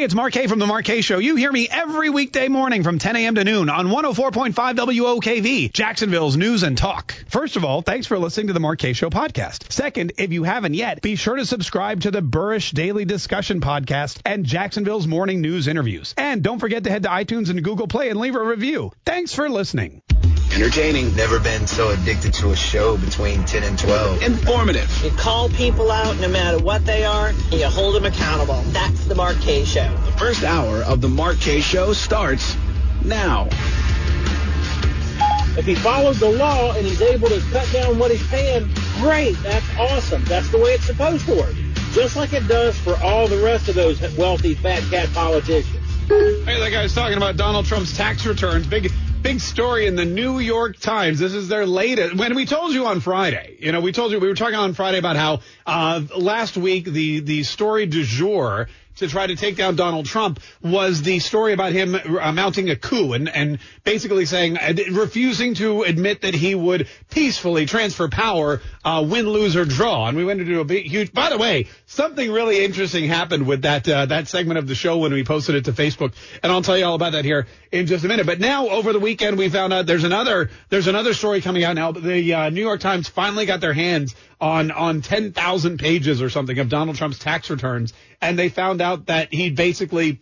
Hey, it's Mark Kaye from The Mark Kaye Show. You hear me every weekday morning from 10 a.m. to noon on 104.5 WOKV, Jacksonville's News and Talk. First of all, thanks for listening to The Mark Kaye Show podcast. Second, if you haven't yet, be sure to subscribe to the Burrish Daily Discussion podcast and Jacksonville's Morning News interviews. And don't forget to head to iTunes and Google Play and leave a review. Thanks for listening. Entertaining. Never been so addicted to a show between 10 and 12. Informative. You call people out no matter what they are, and you hold them accountable. That's the Mark Kaye Show. The first hour of the Mark Kaye Show starts now. If he follows the law and he's able to cut down what he's paying, great. That's awesome. That's the way it's supposed to work. Just like it does for all the rest of those wealthy fat cat politicians. Hey, that guy's talking about Donald Trump's tax returns. Big big story in the New York Times. This is their latest. When we told you on Friday, you know, we told you we were talking on Friday about how uh, last week the the story du jour to try to take down Donald Trump was the story about him uh, mounting a coup and, and basically saying, uh, refusing to admit that he would peacefully transfer power, uh, win, lose, or draw. And we went into a big, huge, by the way, something really interesting happened with that, uh, that segment of the show when we posted it to Facebook. And I'll tell you all about that here in just a minute. But now over the weekend, we found out there's another, there's another story coming out now. The uh, New York Times finally got their hands on, on 10,000 pages or something of Donald Trump's tax returns and they found out that he basically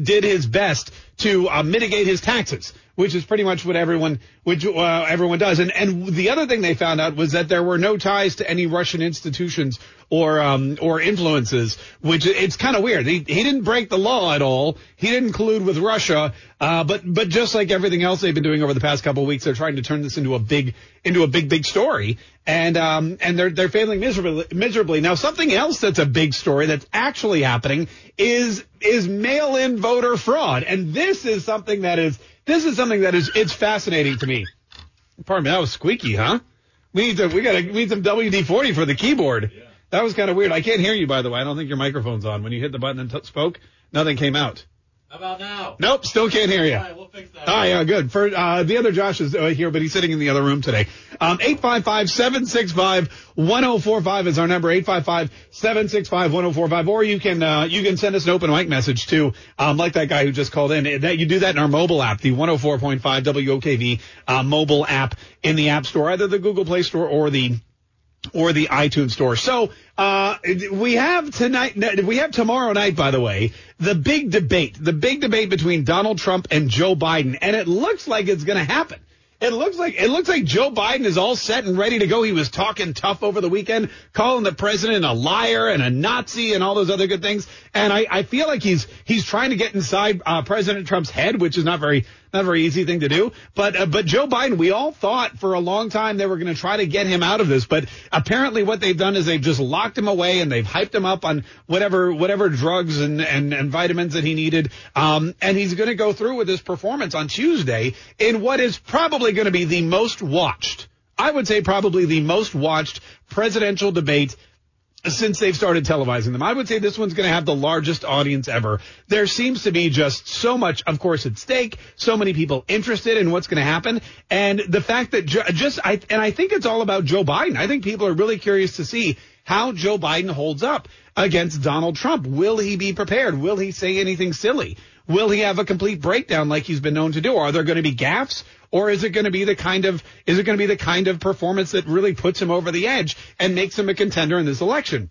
did his best to uh, mitigate his taxes, which is pretty much what everyone which uh, everyone does. And and the other thing they found out was that there were no ties to any Russian institutions or um, or influences, which it's kind of weird. He he didn't break the law at all. He didn't collude with Russia. Uh, but but just like everything else they've been doing over the past couple of weeks, they're trying to turn this into a big into a big big story. And um and they're they're failing miserably miserably. Now something else that's a big story that's actually happening is is mail-in voter fraud. And this is something that is this is something that is it's fascinating to me. Pardon me, that was squeaky, huh? We need to we got to we need some WD-40 for the keyboard. Yeah. That was kind of weird. I can't hear you by the way. I don't think your microphone's on. When you hit the button and t- spoke, nothing came out. How about now? Nope, still can't hear you. All right, we'll fix that. Ah, yeah, good. For uh, the other Josh is uh, here, but he's sitting in the other room today. Um, 855-765-1045 is our number. 855-765-1045. Or you can uh, you can send us an open mic message too, um, like that guy who just called in. That you do that in our mobile app, the 104.5 WOKV uh, mobile app in the App Store, either the Google Play Store or the or the iTunes store. So uh, we have tonight, we have tomorrow night, by the way, the big debate, the big debate between Donald Trump and Joe Biden, and it looks like it's going to happen. It looks like it looks like Joe Biden is all set and ready to go. He was talking tough over the weekend, calling the president a liar and a Nazi and all those other good things. And I, I feel like he's he's trying to get inside uh, President Trump's head, which is not very not a very easy thing to do. But uh, but Joe Biden, we all thought for a long time they were going to try to get him out of this, but apparently what they've done is they've just locked him away and they've hyped him up on whatever whatever drugs and and, and vitamins that he needed. Um, and he's going to go through with his performance on Tuesday in what is probably going to be the most watched. I would say probably the most watched presidential debate since they've started televising them. I would say this one's going to have the largest audience ever. There seems to be just so much, of course, at stake, so many people interested in what's going to happen. And the fact that just, I, and I think it's all about Joe Biden. I think people are really curious to see how Joe Biden holds up against Donald Trump. Will he be prepared? Will he say anything silly? Will he have a complete breakdown like he's been known to do? Are there going to be gaffes? Or is it going to be the kind of is it going to be the kind of performance that really puts him over the edge and makes him a contender in this election?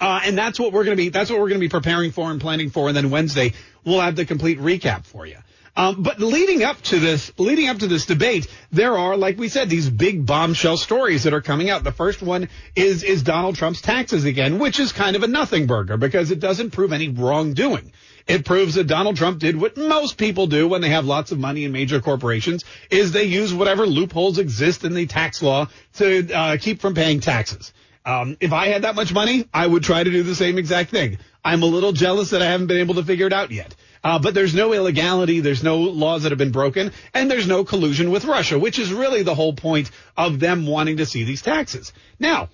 Uh, and that's what we're going to be that's what we're going to be preparing for and planning for. And then Wednesday we'll have the complete recap for you. Um, but leading up to this, leading up to this debate, there are, like we said, these big bombshell stories that are coming out. The first one is is Donald Trump's taxes again, which is kind of a nothing burger because it doesn't prove any wrongdoing. It proves that Donald Trump did what most people do when they have lots of money in major corporations is they use whatever loopholes exist in the tax law to uh, keep from paying taxes. Um, if I had that much money, I would try to do the same exact thing. I'm a little jealous that I haven't been able to figure it out yet. Uh, but there's no illegality, there's no laws that have been broken, and there's no collusion with Russia, which is really the whole point of them wanting to see these taxes. Now,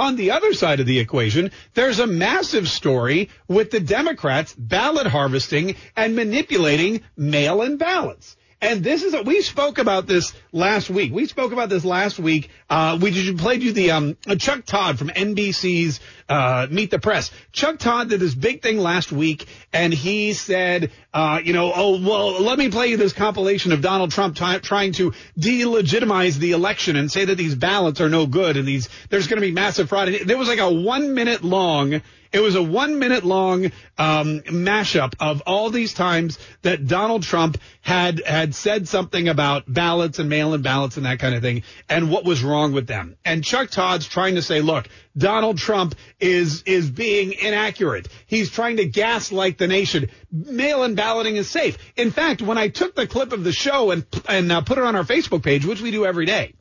on the other side of the equation, there's a massive story with the Democrats ballot harvesting and manipulating mail-in ballots. And this is a, we spoke about this last week. We spoke about this last week. Uh, we played you the um, Chuck Todd from NBC's uh, Meet the Press. Chuck Todd did this big thing last week, and he said, uh, you know, oh well, let me play you this compilation of Donald Trump t- trying to delegitimize the election and say that these ballots are no good and these there's going to be massive fraud. And there was like a one minute long it was a one minute long um, mashup of all these times that Donald Trump had had said something about ballots and mail-in ballots and that kind of thing, and what was wrong with them. And Chuck Todd's trying to say, look, Donald Trump is is being inaccurate. He's trying to gaslight the nation. Mail-in balloting is safe. In fact, when I took the clip of the show and and uh, put it on our Facebook page, which we do every day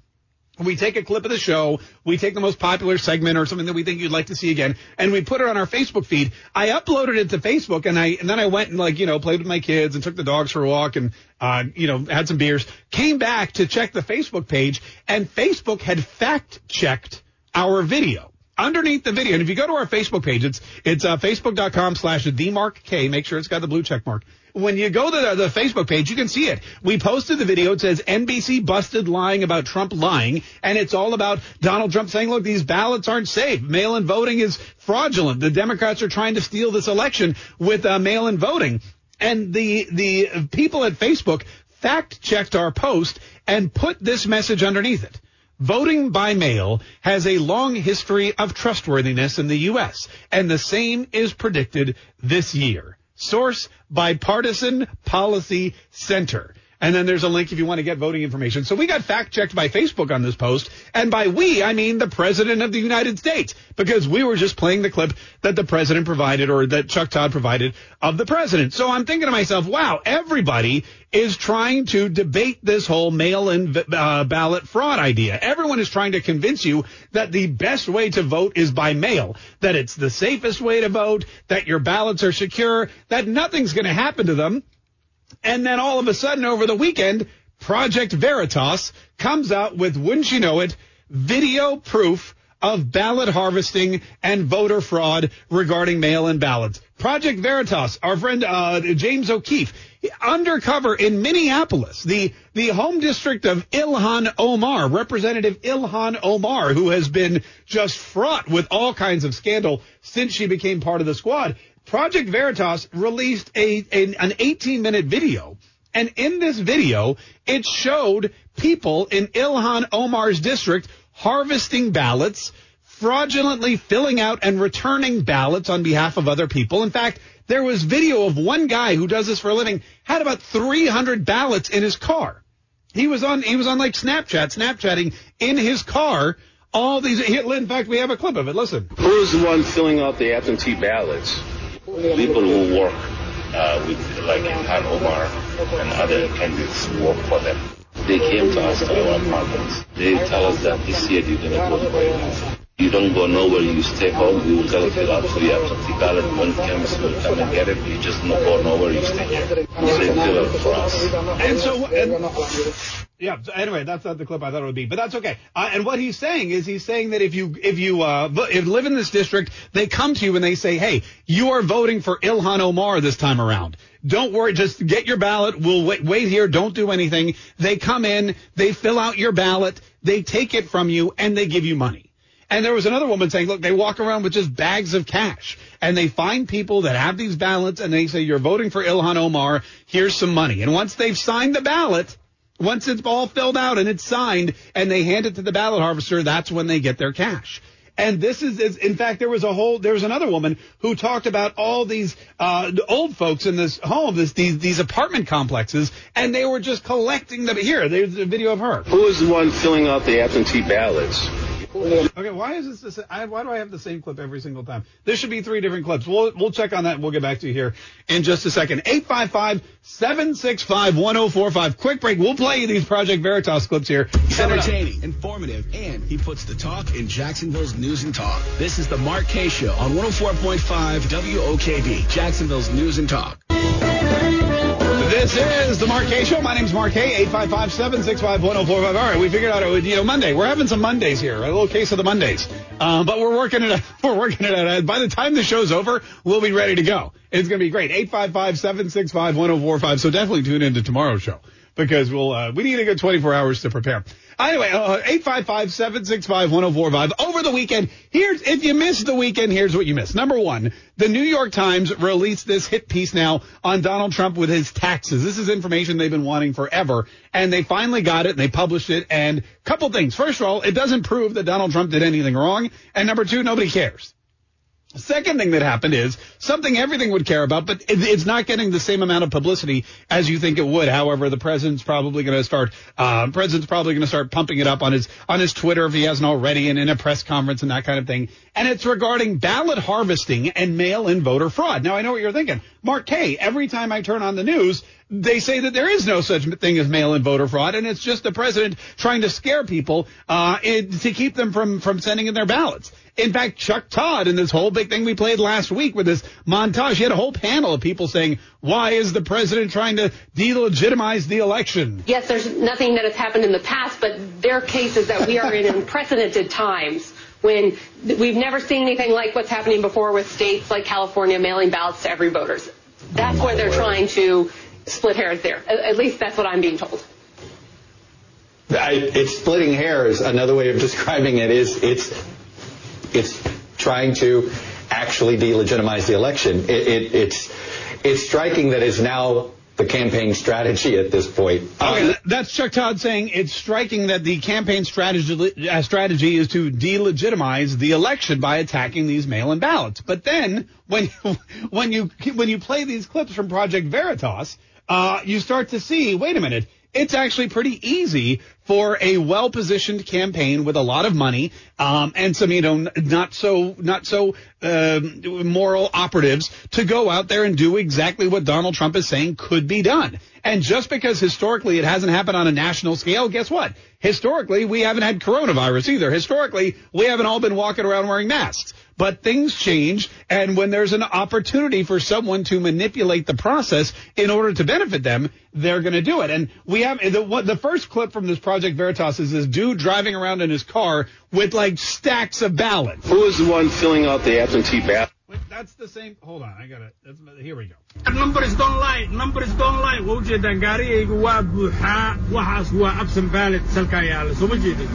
we take a clip of the show, we take the most popular segment or something that we think you'd like to see again, and we put it on our Facebook feed. I uploaded it to Facebook, and I and then I went and like you know played with my kids and took the dogs for a walk and uh, you know had some beers. Came back to check the Facebook page, and Facebook had fact checked our video underneath the video. And if you go to our Facebook page, it's it's uh, facebook.com slash the mark K. Make sure it's got the blue check mark when you go to the, the, Facebook page, you can see it. We posted the video. It says NBC busted lying about Trump lying. And it's all about Donald Trump saying, look, these ballots aren't safe. Mail-in voting is fraudulent. The Democrats are trying to steal this election with uh, mail-in voting. And the, the people at Facebook fact checked our post and put this message underneath it. Voting by mail has a long history of trustworthiness in the U.S., and the same is predicted this year. Source Bipartisan Policy Center. And then there's a link if you want to get voting information. So we got fact checked by Facebook on this post. And by we, I mean the President of the United States, because we were just playing the clip that the President provided or that Chuck Todd provided of the President. So I'm thinking to myself, wow, everybody is trying to debate this whole mail-in uh, ballot fraud idea. Everyone is trying to convince you that the best way to vote is by mail, that it's the safest way to vote, that your ballots are secure, that nothing's going to happen to them and then all of a sudden over the weekend, Project Veritas comes out with, wouldn't you know it, video proof of ballot harvesting and voter fraud regarding mail-in ballots. Project Veritas, our friend uh, James O'Keefe, undercover in Minneapolis, the the home district of Ilhan Omar, Representative Ilhan Omar, who has been just fraught with all kinds of scandal since she became part of the squad. Project Veritas released a, a an 18 minute video. And in this video, it showed people in Ilhan Omar's district harvesting ballots, fraudulently filling out and returning ballots on behalf of other people. In fact, there was video of one guy who does this for a living had about 300 ballots in his car. He was on he was on like Snapchat, Snapchatting in his car. All these. In fact, we have a clip of it. Listen. Who's the one filling out the absentee ballots? People who work uh, with like Ilhan Omar and other candidates work for them. They came to us to our apartments. They tell us that this year you're gonna vote for Ilhan. You don't go nowhere, you stay home, we will tell you fill out for your absentee ballot. When comes, we'll come and get it. You just don't go nowhere, you stay here. Fill out for us. And so, and, yeah. So anyway, that's not the clip I thought it would be, but that's okay. Uh, and what he's saying is he's saying that if you if you uh, if live in this district, they come to you and they say, "Hey, you are voting for Ilhan Omar this time around. Don't worry, just get your ballot. We'll wait, wait here. Don't do anything." They come in, they fill out your ballot, they take it from you, and they give you money. And there was another woman saying, look, they walk around with just bags of cash and they find people that have these ballots and they say, you're voting for Ilhan Omar. Here's some money. And once they've signed the ballot, once it's all filled out and it's signed and they hand it to the ballot harvester, that's when they get their cash. And this is, is, in fact, there was a whole, there was another woman who talked about all these, uh, old folks in this home, this, these, these apartment complexes, and they were just collecting them. Here, there's a video of her. Who is the one filling out the absentee ballots? Okay, why is this? The, I, why do I have the same clip every single time? This should be three different clips. We'll we'll check on that. and We'll get back to you here in just a second. 855-765-1045. Quick break. We'll play you these Project Veritas clips here. Entertaining, informative, and he puts the talk in Jacksonville's news and talk. This is the Mark Kaye Show on 104.5 WOKV, Jacksonville's news and talk. This is the Mark Show. My name's Mark Kaye, 855-765-1045. All right, we figured out, you know, Monday. We're having some Mondays here, a little case of the Mondays. Um, but we're working it, we're working it out. By the time the show's over, we'll be ready to go. It's going to be great. 855-765-1045. So definitely tune into tomorrow's show because we'll uh, we need a good 24 hours to prepare. Anyway, uh, 855-765-1045. Over the weekend, here's, if you missed the weekend, here's what you missed. Number one, the New York Times released this hit piece now on Donald Trump with his taxes. This is information they've been wanting forever, and they finally got it and they published it. And couple things. First of all, it doesn't prove that Donald Trump did anything wrong. And number two, nobody cares. Second thing that happened is something everything would care about, but it's not getting the same amount of publicity as you think it would. However, the president's probably going to start, uh, president's probably going to start pumping it up on his, on his Twitter if he hasn't already and in a press conference and that kind of thing. And it's regarding ballot harvesting and mail-in voter fraud. Now I know what you're thinking. Mark Kaye, every time I turn on the news, they say that there is no such thing as mail-in voter fraud, and it's just the president trying to scare people uh, to keep them from from sending in their ballots. In fact, Chuck Todd in this whole big thing we played last week with this montage, he had a whole panel of people saying, "Why is the president trying to delegitimize the election?" Yes, there's nothing that has happened in the past, but there are cases that we are in unprecedented times when we've never seen anything like what's happening before with states like California mailing ballots to every voter. That's where they're trying to split hairs there. At least that's what I'm being told. I, it's splitting hairs. Another way of describing it is it's it's trying to actually delegitimize the election. It, it, it's it's striking that it's now the campaign strategy at this point. Okay, that's Chuck Todd saying it's striking that the campaign strategy uh, strategy is to delegitimize the election by attacking these mail-in ballots. But then when when you when you play these clips from Project Veritas, uh, you start to see, wait a minute, it's actually pretty easy for a well-positioned campaign with a lot of money um, and some, you know, not so not so uh, moral operatives to go out there and do exactly what Donald Trump is saying could be done. And just because historically it hasn't happened on a national scale, guess what? Historically, we haven't had coronavirus either. Historically, we haven't all been walking around wearing masks. But things change, and when there's an opportunity for someone to manipulate the process in order to benefit them, they're going to do it. And we have the, what, the first clip from this Project Veritas is this dude driving around in his car with like stacks of ballots. Who is the one filling out the absentee ballot? That's the same. Hold on, I got it. That's, here we go. Numbers don't lie. Numbers don't lie. Waa ujeedaan gaarigaygu waa buuxaa. Waxaas waa absent ballot salkaa yaala. Soo ma jeedin?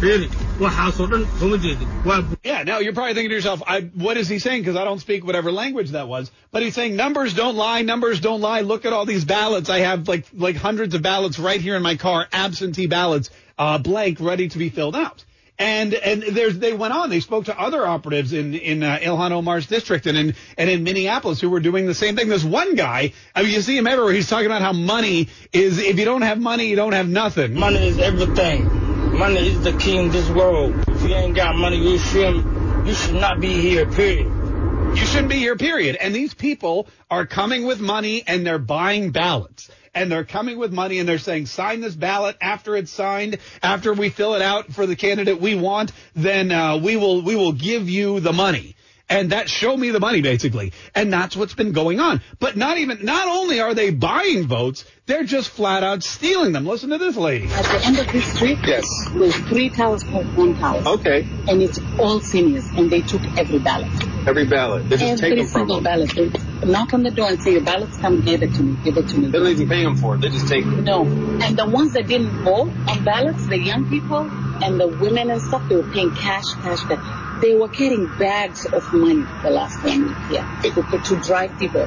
Really? Waxaasoo dhan soo ma jeedin? Yeah, now you're probably thinking to yourself, I, what is he saying? Because I don't speak whatever language that was. But he's saying numbers don't lie, numbers don't lie. Look at all these ballots. I have like like hundreds of ballots right here in my car, absentee ballots, uh, blank, ready to be filled out. And and there's they went on. They spoke to other operatives in in uh, Ilhan Omar's district and in and in Minneapolis who were doing the same thing. There's one guy. I mean, you see him everywhere. He's talking about how money is. If you don't have money, you don't have nothing. Money is everything. Money is the key in this world. If you ain't got money, you shouldn't. You should not be here. Period. You shouldn't be here. Period. And these people are coming with money and they're buying ballots and they're coming with money and they're saying, sign this ballot after it's signed, after we fill it out for the candidate we want, then uh, we will we will give you the money. And that show me the money basically. And that's what's been going on. But not even not only are they buying votes, they're just flat out stealing them. Listen to this lady. At the end of this street, Yes. there's three towers called one tower. Okay. And it's all seniors, and they took every ballot. Every ballot. They just take every them from single them. ballot. They knock on the door and say, your ballots come, give it to me, give it to me. They don't even pay them for it. They just take them. No. And the ones that didn't vote on ballots, the young people and the women and stuff, they were paying cash, cash, cash. They were getting bags of money the last time yeah, to, to drive people.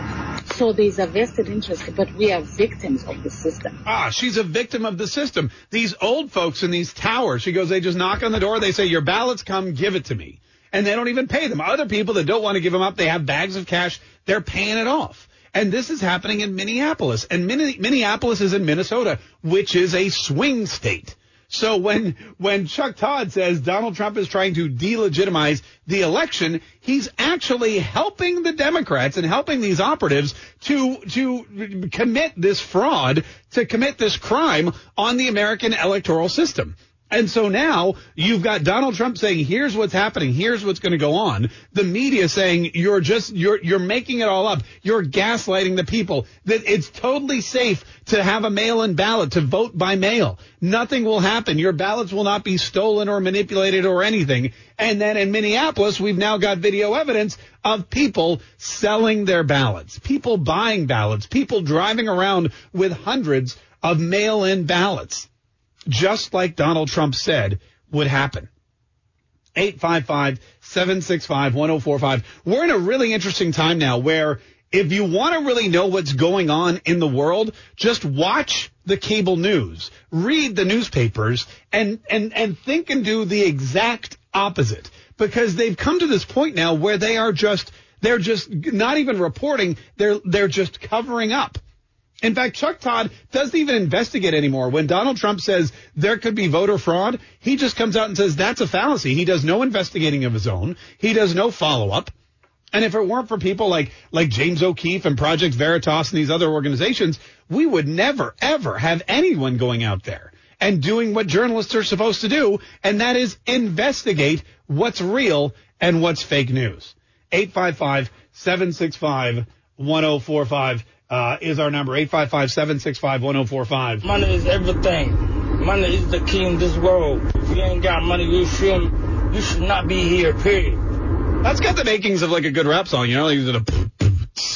So there's a vested interest, but we are victims of the system. Ah, she's a victim of the system. These old folks in these towers, she goes, they just knock on the door, they say, your ballots come, give it to me. And they don't even pay them. Other people that don't want to give them up, they have bags of cash, they're paying it off. And this is happening in Minneapolis. And Minne- Minneapolis is in Minnesota, which is a swing state. So when when Chuck Todd says Donald Trump is trying to delegitimize the election, he's actually helping the Democrats and helping these operatives to to commit this fraud, to commit this crime on the American electoral system. And so now you've got Donald Trump saying, here's what's happening. Here's what's going to go on. The media saying you're just, you're, you're making it all up. You're gaslighting the people that it's totally safe to have a mail-in ballot to vote by mail. Nothing will happen. Your ballots will not be stolen or manipulated or anything. And then in Minneapolis, we've now got video evidence of people selling their ballots, people buying ballots, people driving around with hundreds of mail-in ballots, just like Donald Trump said would happen. 855-765-1045. We're in a really interesting time now where if you want to really know what's going on in the world, just watch the cable news, read the newspapers, and, and, and think and do the exact opposite. Because they've come to this point now where they are just, they're just not even reporting, they're, they're just covering up. In fact, Chuck Todd doesn't even investigate anymore. When Donald Trump says there could be voter fraud, he just comes out and says that's a fallacy. He does no investigating of his own. He does no follow up. And if it weren't for people like, like James O'Keefe and Project Veritas and these other organizations, we would never, ever have anyone going out there and doing what journalists are supposed to do. And that is investigate what's real and what's fake news. 855-765-1045 uh, is our number. 855-765-1045. Money is everything. Money is the key in this world. If you ain't got money, you should you should not be here. Period. That's got the makings of like a good rap song, you know? Like,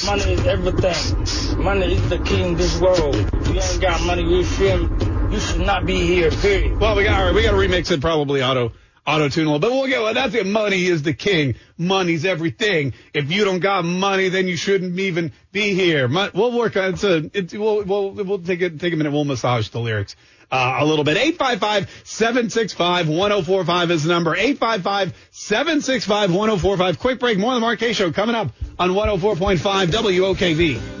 Money is everything. Money is the key in this world. If you ain't got money, you should you should not be here. Period. Well, we got all right. We got to remix it, probably auto auto tune a little, but we'll get. Well, that's it. Money is the king. Money's everything. If you don't got money, then you shouldn't even be here. We'll work on it's a. It's, we'll we'll we'll take it. Take a minute. We'll massage the lyrics. Uh, a little bit. 855-765-1045 is the number. 855-765-1045. Quick break. More of the Kaye Show coming up on 104.5 WOKV.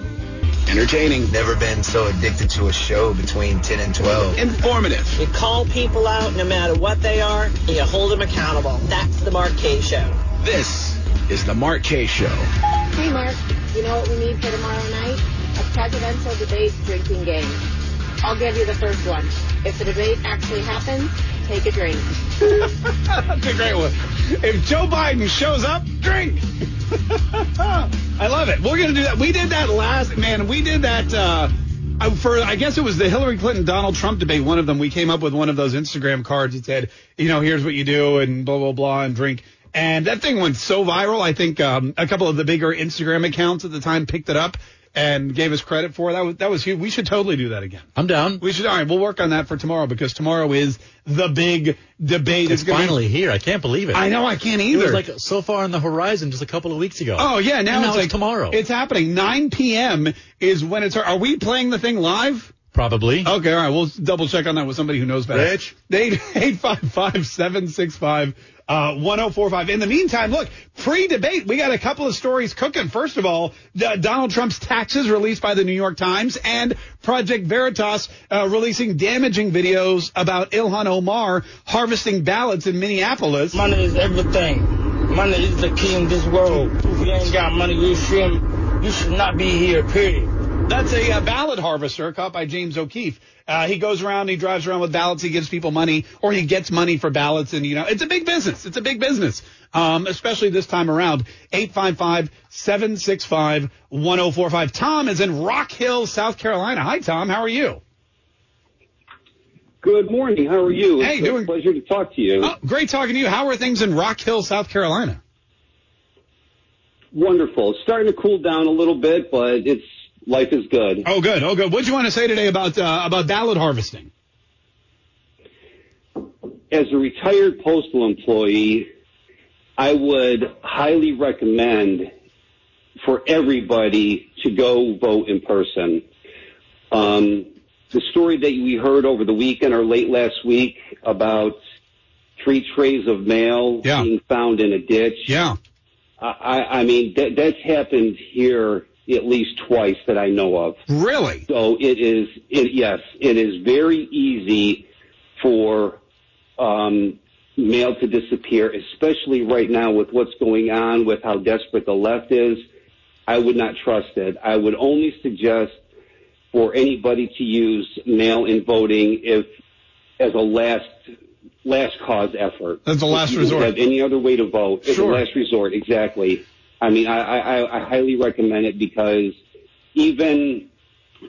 Entertaining. Never been so addicted to a show between 10 and 12. Informative. You call people out no matter what they are, and you hold them accountable. That's the Mark Kaye Show. This is the Mark Kaye Show. Hey, Mark. You know what we need for tomorrow night? A presidential debate drinking game. I'll give you the first one. If the debate actually happens, take a drink. That's a great one. If Joe Biden shows up, drink. I love it. We're gonna do that. We did that last man. We did that uh, uh, for I guess it was the Hillary Clinton Donald Trump debate. One of them. We came up with one of those Instagram cards that said, you know, here's what you do and blah blah blah and drink. And that thing went so viral. I think um, a couple of the bigger Instagram accounts at the time picked it up and gave us credit for. That was that was huge. We should totally do that again. I'm down. We should. All right, we'll work on that for tomorrow because tomorrow is the big debate. It's, it's finally be, here. I can't believe it. I know. I can't either. It was like so far on the horizon just a couple of weeks ago. Oh yeah, now, now it's, it's like, tomorrow. It's happening. 9 p.m. is when it's. Are we playing the thing live? Probably. Okay, all right. We'll double check on that with somebody who knows better. Rich? Eight eight five five seven six five uh, one zero four five. In the meantime, look pre-debate. We got a couple of stories cooking. First of all, Donald Trump's taxes released by the New York Times and Project Veritas uh, releasing damaging videos about Ilhan Omar harvesting ballots in Minneapolis. Money is everything. Money is the key in this world. If you ain't got money, you should you should not be here. Period. That's a uh, ballot harvester caught by James O'Keefe. Uh, he goes around, he drives around with ballots, he gives people money, or he gets money for ballots, and you know, it's a big business. It's a big business, um, especially this time around. 855-765-1045. Tom is in Rock Hill, South Carolina. Hi, Tom. How are you? Good morning. How are you? Hey, it's doing- a pleasure to talk to you. Oh, great talking to you. How are things in Rock Hill, South Carolina? Wonderful. It's starting to cool down a little bit, but it's life is good. Oh, good. Oh, good. What do you want to say today about uh, about ballot harvesting? As a retired postal employee, I would highly recommend for everybody to go vote in person. Um, the story that we heard over the weekend or late last week about three trays of mail being found in a ditch. Yeah. I, I mean, that, that's happened here at least twice that I know of. Really? So it is, it, yes, it is very easy for um, mail to disappear, especially right now with what's going on with how desperate the left is. I would not trust it. I would only suggest for anybody to use mail-in voting if as a last last cause effort. As a last resort. Have any other way to vote? As Sure. a last resort, exactly. I mean, I, I, I highly recommend it because even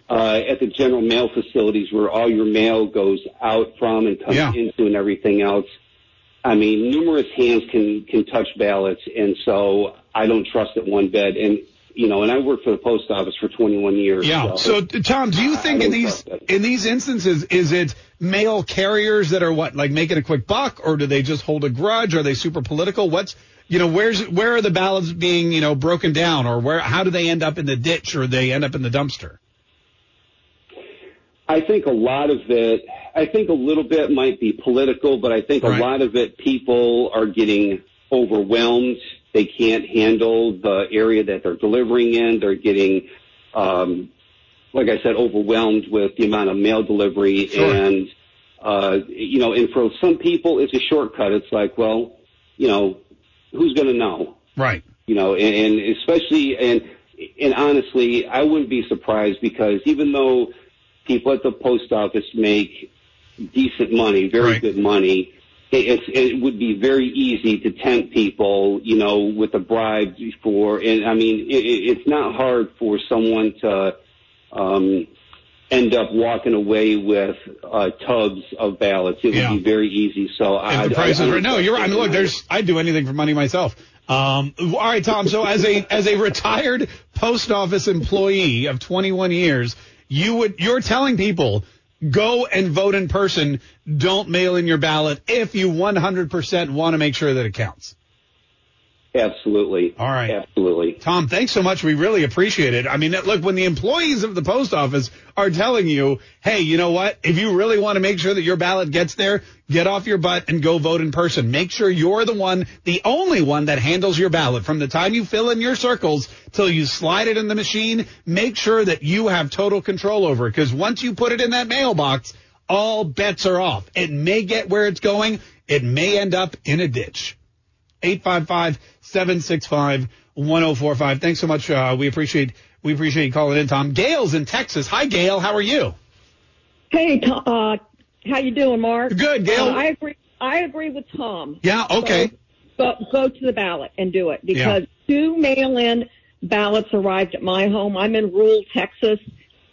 uh, at the general mail facilities where all your mail goes out from and comes Yeah. into and everything else, I mean, numerous hands can can touch ballots, and so I don't trust it one bit. And you know, and I worked for the post office for 21 years. Yeah. So, Tom, do you think in these in these instances is it mail carriers that are what like making a quick buck, or do they just hold a grudge? Are they super political? What's you know where's where are the ballots being you know broken down, or where how do they end up in the ditch, or they end up in the dumpster? I think a lot of it, I think a little bit might be political, but I think Right. a lot of it, people are getting overwhelmed. They can't handle the area that they're delivering in. They're getting, um, like I said, overwhelmed with the amount of mail delivery. Sure. And, uh, you know, and for some people, it's a shortcut. It's like, well, you know, who's going to know? Right. you know, and, and especially and and honestly, I wouldn't be surprised because even though people at the post office make decent money, very good money, it, it's, it would be very easy to tempt people, you know, with a bribe for. And I mean, it- it's not hard for someone to um, end up walking away with uh, tubs of ballots. It would Yeah. be very easy. So I, And the prices I right now. You're right. I mean, look, there's I'd do anything for money myself. Um, all right, Tom. So as a as a retired post office employee of 21 years, you would you're telling people go and vote in person. Don't mail in your ballot if you 100% want to make sure that it counts. Absolutely. All right. Absolutely. Tom, thanks so much. We really appreciate it. I mean, look, when the employees of the post office are telling you, hey, you know what? If you really want to make sure that your ballot gets there, get off your butt and go vote in person. Make sure you're the one, the only one that handles your ballot from the time you fill in your circles till you slide it in the machine. Make sure that you have total control over it because once you put it in that mailbox, all bets are off. It may get where it's going. It may end up in a ditch. 855-765-1045. Thanks so much. Uh, we appreciate we appreciate you calling in, Tom. Gail's in Texas. Hi, Gail. How are you? Hey, Tom, uh, how you doing, Mark? Good, Gail. Uh, I agree. I agree with Tom. Yeah, okay. So, go, go to the ballot and do it because two mail-in ballots arrived at my home. I'm in rural Texas.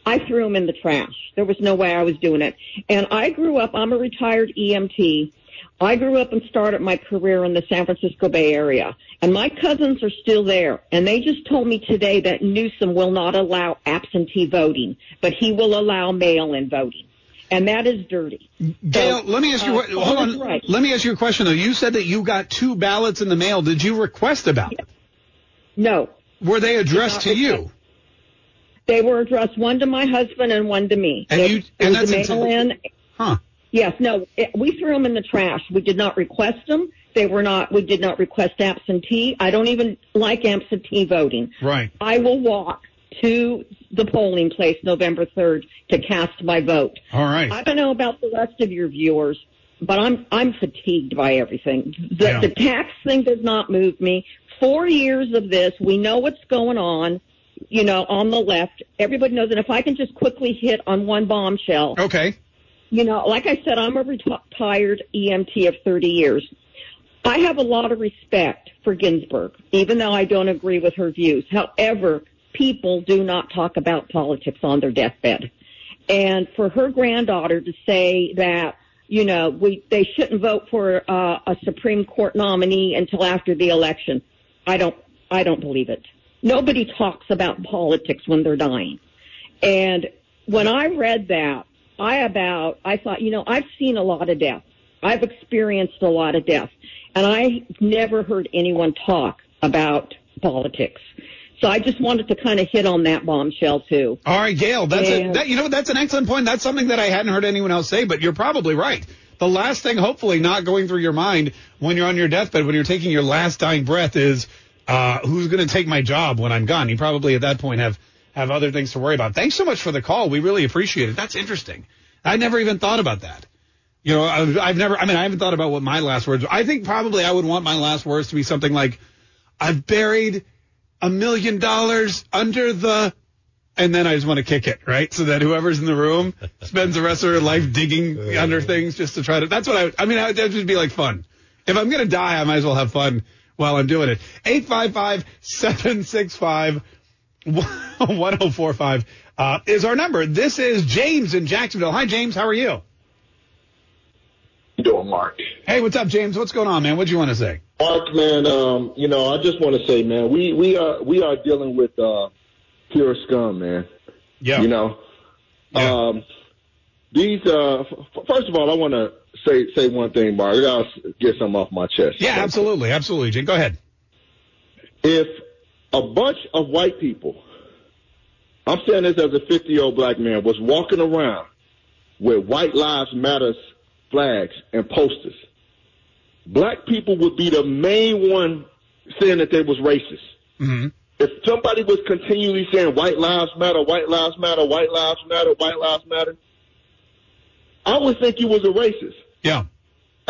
I threw them in the trash. There was no way I was doing it. And I grew up. I'm a retired EMT. I grew up and started my career in the San Francisco Bay Area. And my cousins are still there. And they just told me today that Newsom will not allow absentee voting, but he will allow mail-in voting. And that is dirty. Gail, let me ask you. uh, what- hold on. Right. Let me ask you a question though. You said that you got two ballots in the mail. Did you request a ballot? No. Were they addressed to you? They were addressed one to my husband and one to me. And It- you- and that's a mail-in. Huh. Yes, no, it, we threw them in the trash. We did not request them. They were not. We did not request absentee. I don't even like absentee voting. Right. I will walk to the polling place November third to cast my vote. All right. I don't know about the rest of your viewers, but I'm I'm fatigued by everything. The, Yeah. the tax thing does not move me. Four years of this, we know what's going on. You know, on the left, everybody knows. And if I can just quickly hit on one bombshell, Okay. You know, like I said, I'm a retired EMT of 30 years. I have a lot of respect for Ginsburg, even though I don't agree with her views. However, people do not talk about politics on their deathbed. And for her granddaughter to say that, you know, we, they shouldn't vote for uh, a Supreme Court nominee until after the election, I don't, I don't believe it. Nobody talks about politics when they're dying. And when I read that, I about, I thought, you know, I've seen a lot of death. I've experienced a lot of death. And I never heard anyone talk about politics. So I just wanted to kind of hit on that bombshell too. All right, Gail. That's a, that, you know that's an excellent point. That's something that I hadn't heard anyone else say, but you're probably right. The last thing, hopefully, not going through your mind when you're on your deathbed, when you're taking your last dying breath, is uh, who's going to take my job when I'm gone. You probably at that point have have other things to worry about. Thanks so much for the call. We really appreciate it. That's interesting. I never even thought about that. You know, I've, I've never, I mean, I haven't thought about what my last words. I think probably I would want my last words to be something like, I've buried a million dollars under the, and then I just want to kick it, right? So that whoever's in the room spends the rest of their life digging under things just to try to, that's what I, I mean, I, that would be like fun. If I'm going to die, I might as well have fun while I'm doing it. 855 765 1045 uh, is our number. This is James in Jacksonville. Hi, James. How are you? doing, Mark? Hey, what's up, James? What's going on, man? What do you want to say? Mark, man, um, you know, I just want to say, man, we we are we are dealing with uh, pure scum, man. Yeah. You know, um, these. Uh, f- first of all, I want to say say one thing, Mark. I gotta get something off my chest. Yeah, absolutely, absolutely. Jim, go ahead. If a bunch of white people, I'm saying this as a 50 year old black man, was walking around with White Lives Matters flags and posters, black people would be the main one saying that they was racist. Mm-hmm. If somebody was continually saying white lives matter, white lives matter, white lives matter, white lives matter, I would think you was a racist. Yeah.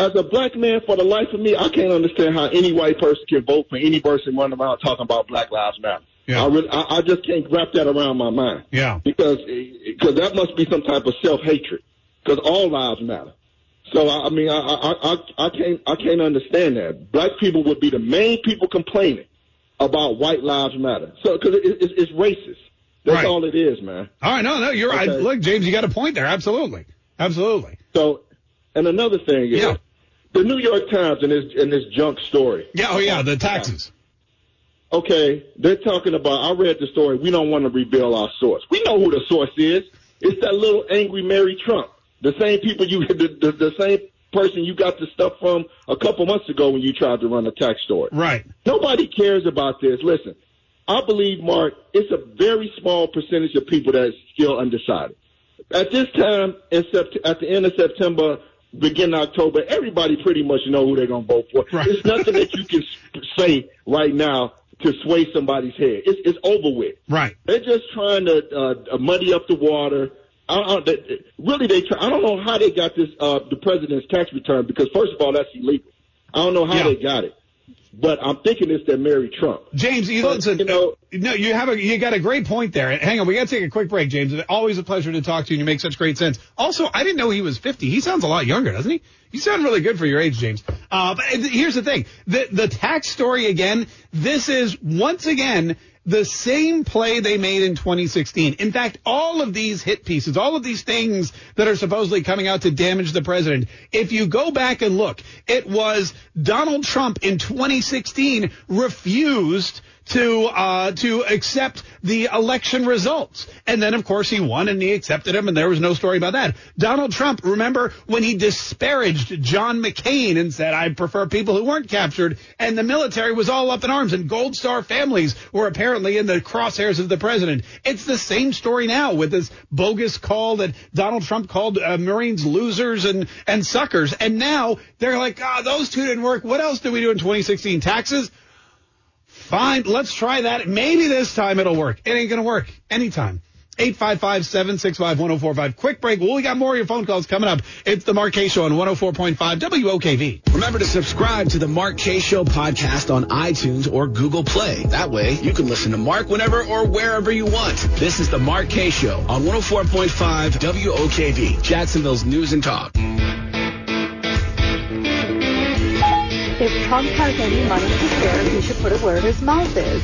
As a black man, for the life of me, I can't understand how any white person can vote for any person running around talking about Black Lives Matter. Yeah. I, really, I, I just can't wrap that around my mind. Yeah. Because because that must be some type of self hatred. Because all lives matter. So I, mean, I, I I I can't I can't understand that. Black people would be the main people complaining about white lives matter. So because it, it's, it's racist. That's Right. all it is, man. All right, no, no, you're right. Look, James, you got a point there. Absolutely, absolutely. So, and another thing is, Yeah. The New York Times in this in this junk story. Yeah, oh yeah, the taxes. Okay, they're talking about. I read the story. We don't want to reveal our source. We know who the source is. It's that little angry Mary Trump. The same people you, the, the, the same person you got the stuff from a couple months ago when you tried to run a tax story. Right. Nobody cares about this. Listen, I believe, Mark, it's a very small percentage of people that's still undecided. At this time, in sept- at the end of September, beginning October, everybody pretty much know who they're going to vote for. Right. There's nothing that you can say right now to sway somebody's head. It's, it's over with. Right. They're just trying to uh, muddy up the water. I, I, they, really, they. Try, I don't know how they got this uh, the president's tax return because first of all, that's illegal. I don't know how Yeah. they got it, but I'm thinking it's that Mary Trump. James, you But, listen. you know- no, you have a you got a great point there. Hang on, we got to take a quick break, James. It's Always a pleasure to talk to you. and You make such great sense. Also, I didn't know he was 50. He sounds a lot younger, doesn't he? You sound really good for your age, James. Uh, but here's the thing: the the tax story again. This is once again the same play they made in 2016. In fact, all of these hit pieces, all of these things that are supposedly coming out to damage the president, if you go back and look, it was Donald Trump in 2016 refused to uh, to accept the election results, and then of course he won and he accepted him, and there was no story about that. Donald Trump, remember when he disparaged John McCain and said I prefer people who weren't captured, and the military was all up in arms, and Gold Star families were apparently in the crosshairs of the president. It's the same story now with this bogus call that Donald Trump called uh, Marines losers and and suckers, and now they're like, ah, those two didn't work. What else did we do in 2016? Taxes. Fine, let's try that. Maybe this time it'll work. It ain't gonna work anytime. 855-765-1045. Quick break. Well, we got more of your phone calls coming up. It's the Mark Kaye Show on 104.5 WOKV. Remember to subscribe to the Mark Kaye Show podcast on iTunes or Google Play. That way, you can listen to Mark whenever or wherever you want. This is the Mark Kaye Show on 104.5 WOKV, Jacksonville's News and Talk. If Trump has any money to spare, he should put it where his mouth is.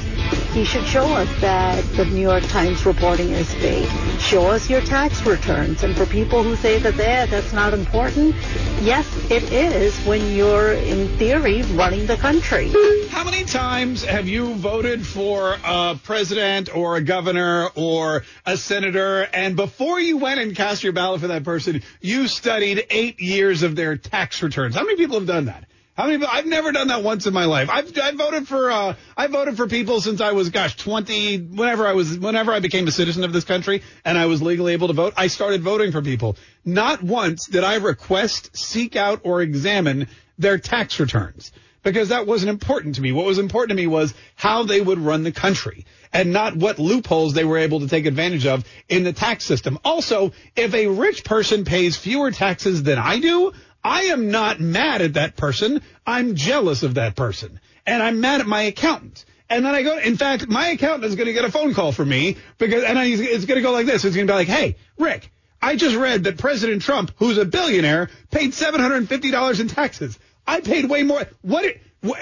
He should show us that the New York Times reporting is fake. Show us your tax returns. And for people who say that that that's not important, yes, it is when you're in theory running the country. How many times have you voted for a president or a governor or a senator, and before you went and cast your ballot for that person, you studied eight years of their tax returns? How many people have done that? How many? I've never done that once in my life. I've I voted for uh, I voted for people since I was gosh twenty. Whenever I was, whenever I became a citizen of this country and I was legally able to vote, I started voting for people. Not once did I request, seek out, or examine their tax returns because that wasn't important to me. What was important to me was how they would run the country and not what loopholes they were able to take advantage of in the tax system. Also, if a rich person pays fewer taxes than I do, I am not mad at that person. I'm jealous of that person. And I'm mad at my accountant. And then I go, in fact, my accountant is going to get a phone call from me because, and I, it's going to go like this. It's going to be like, hey, Rick, I just read that President Trump, who's a billionaire, paid $750 in taxes. I paid way more. What, what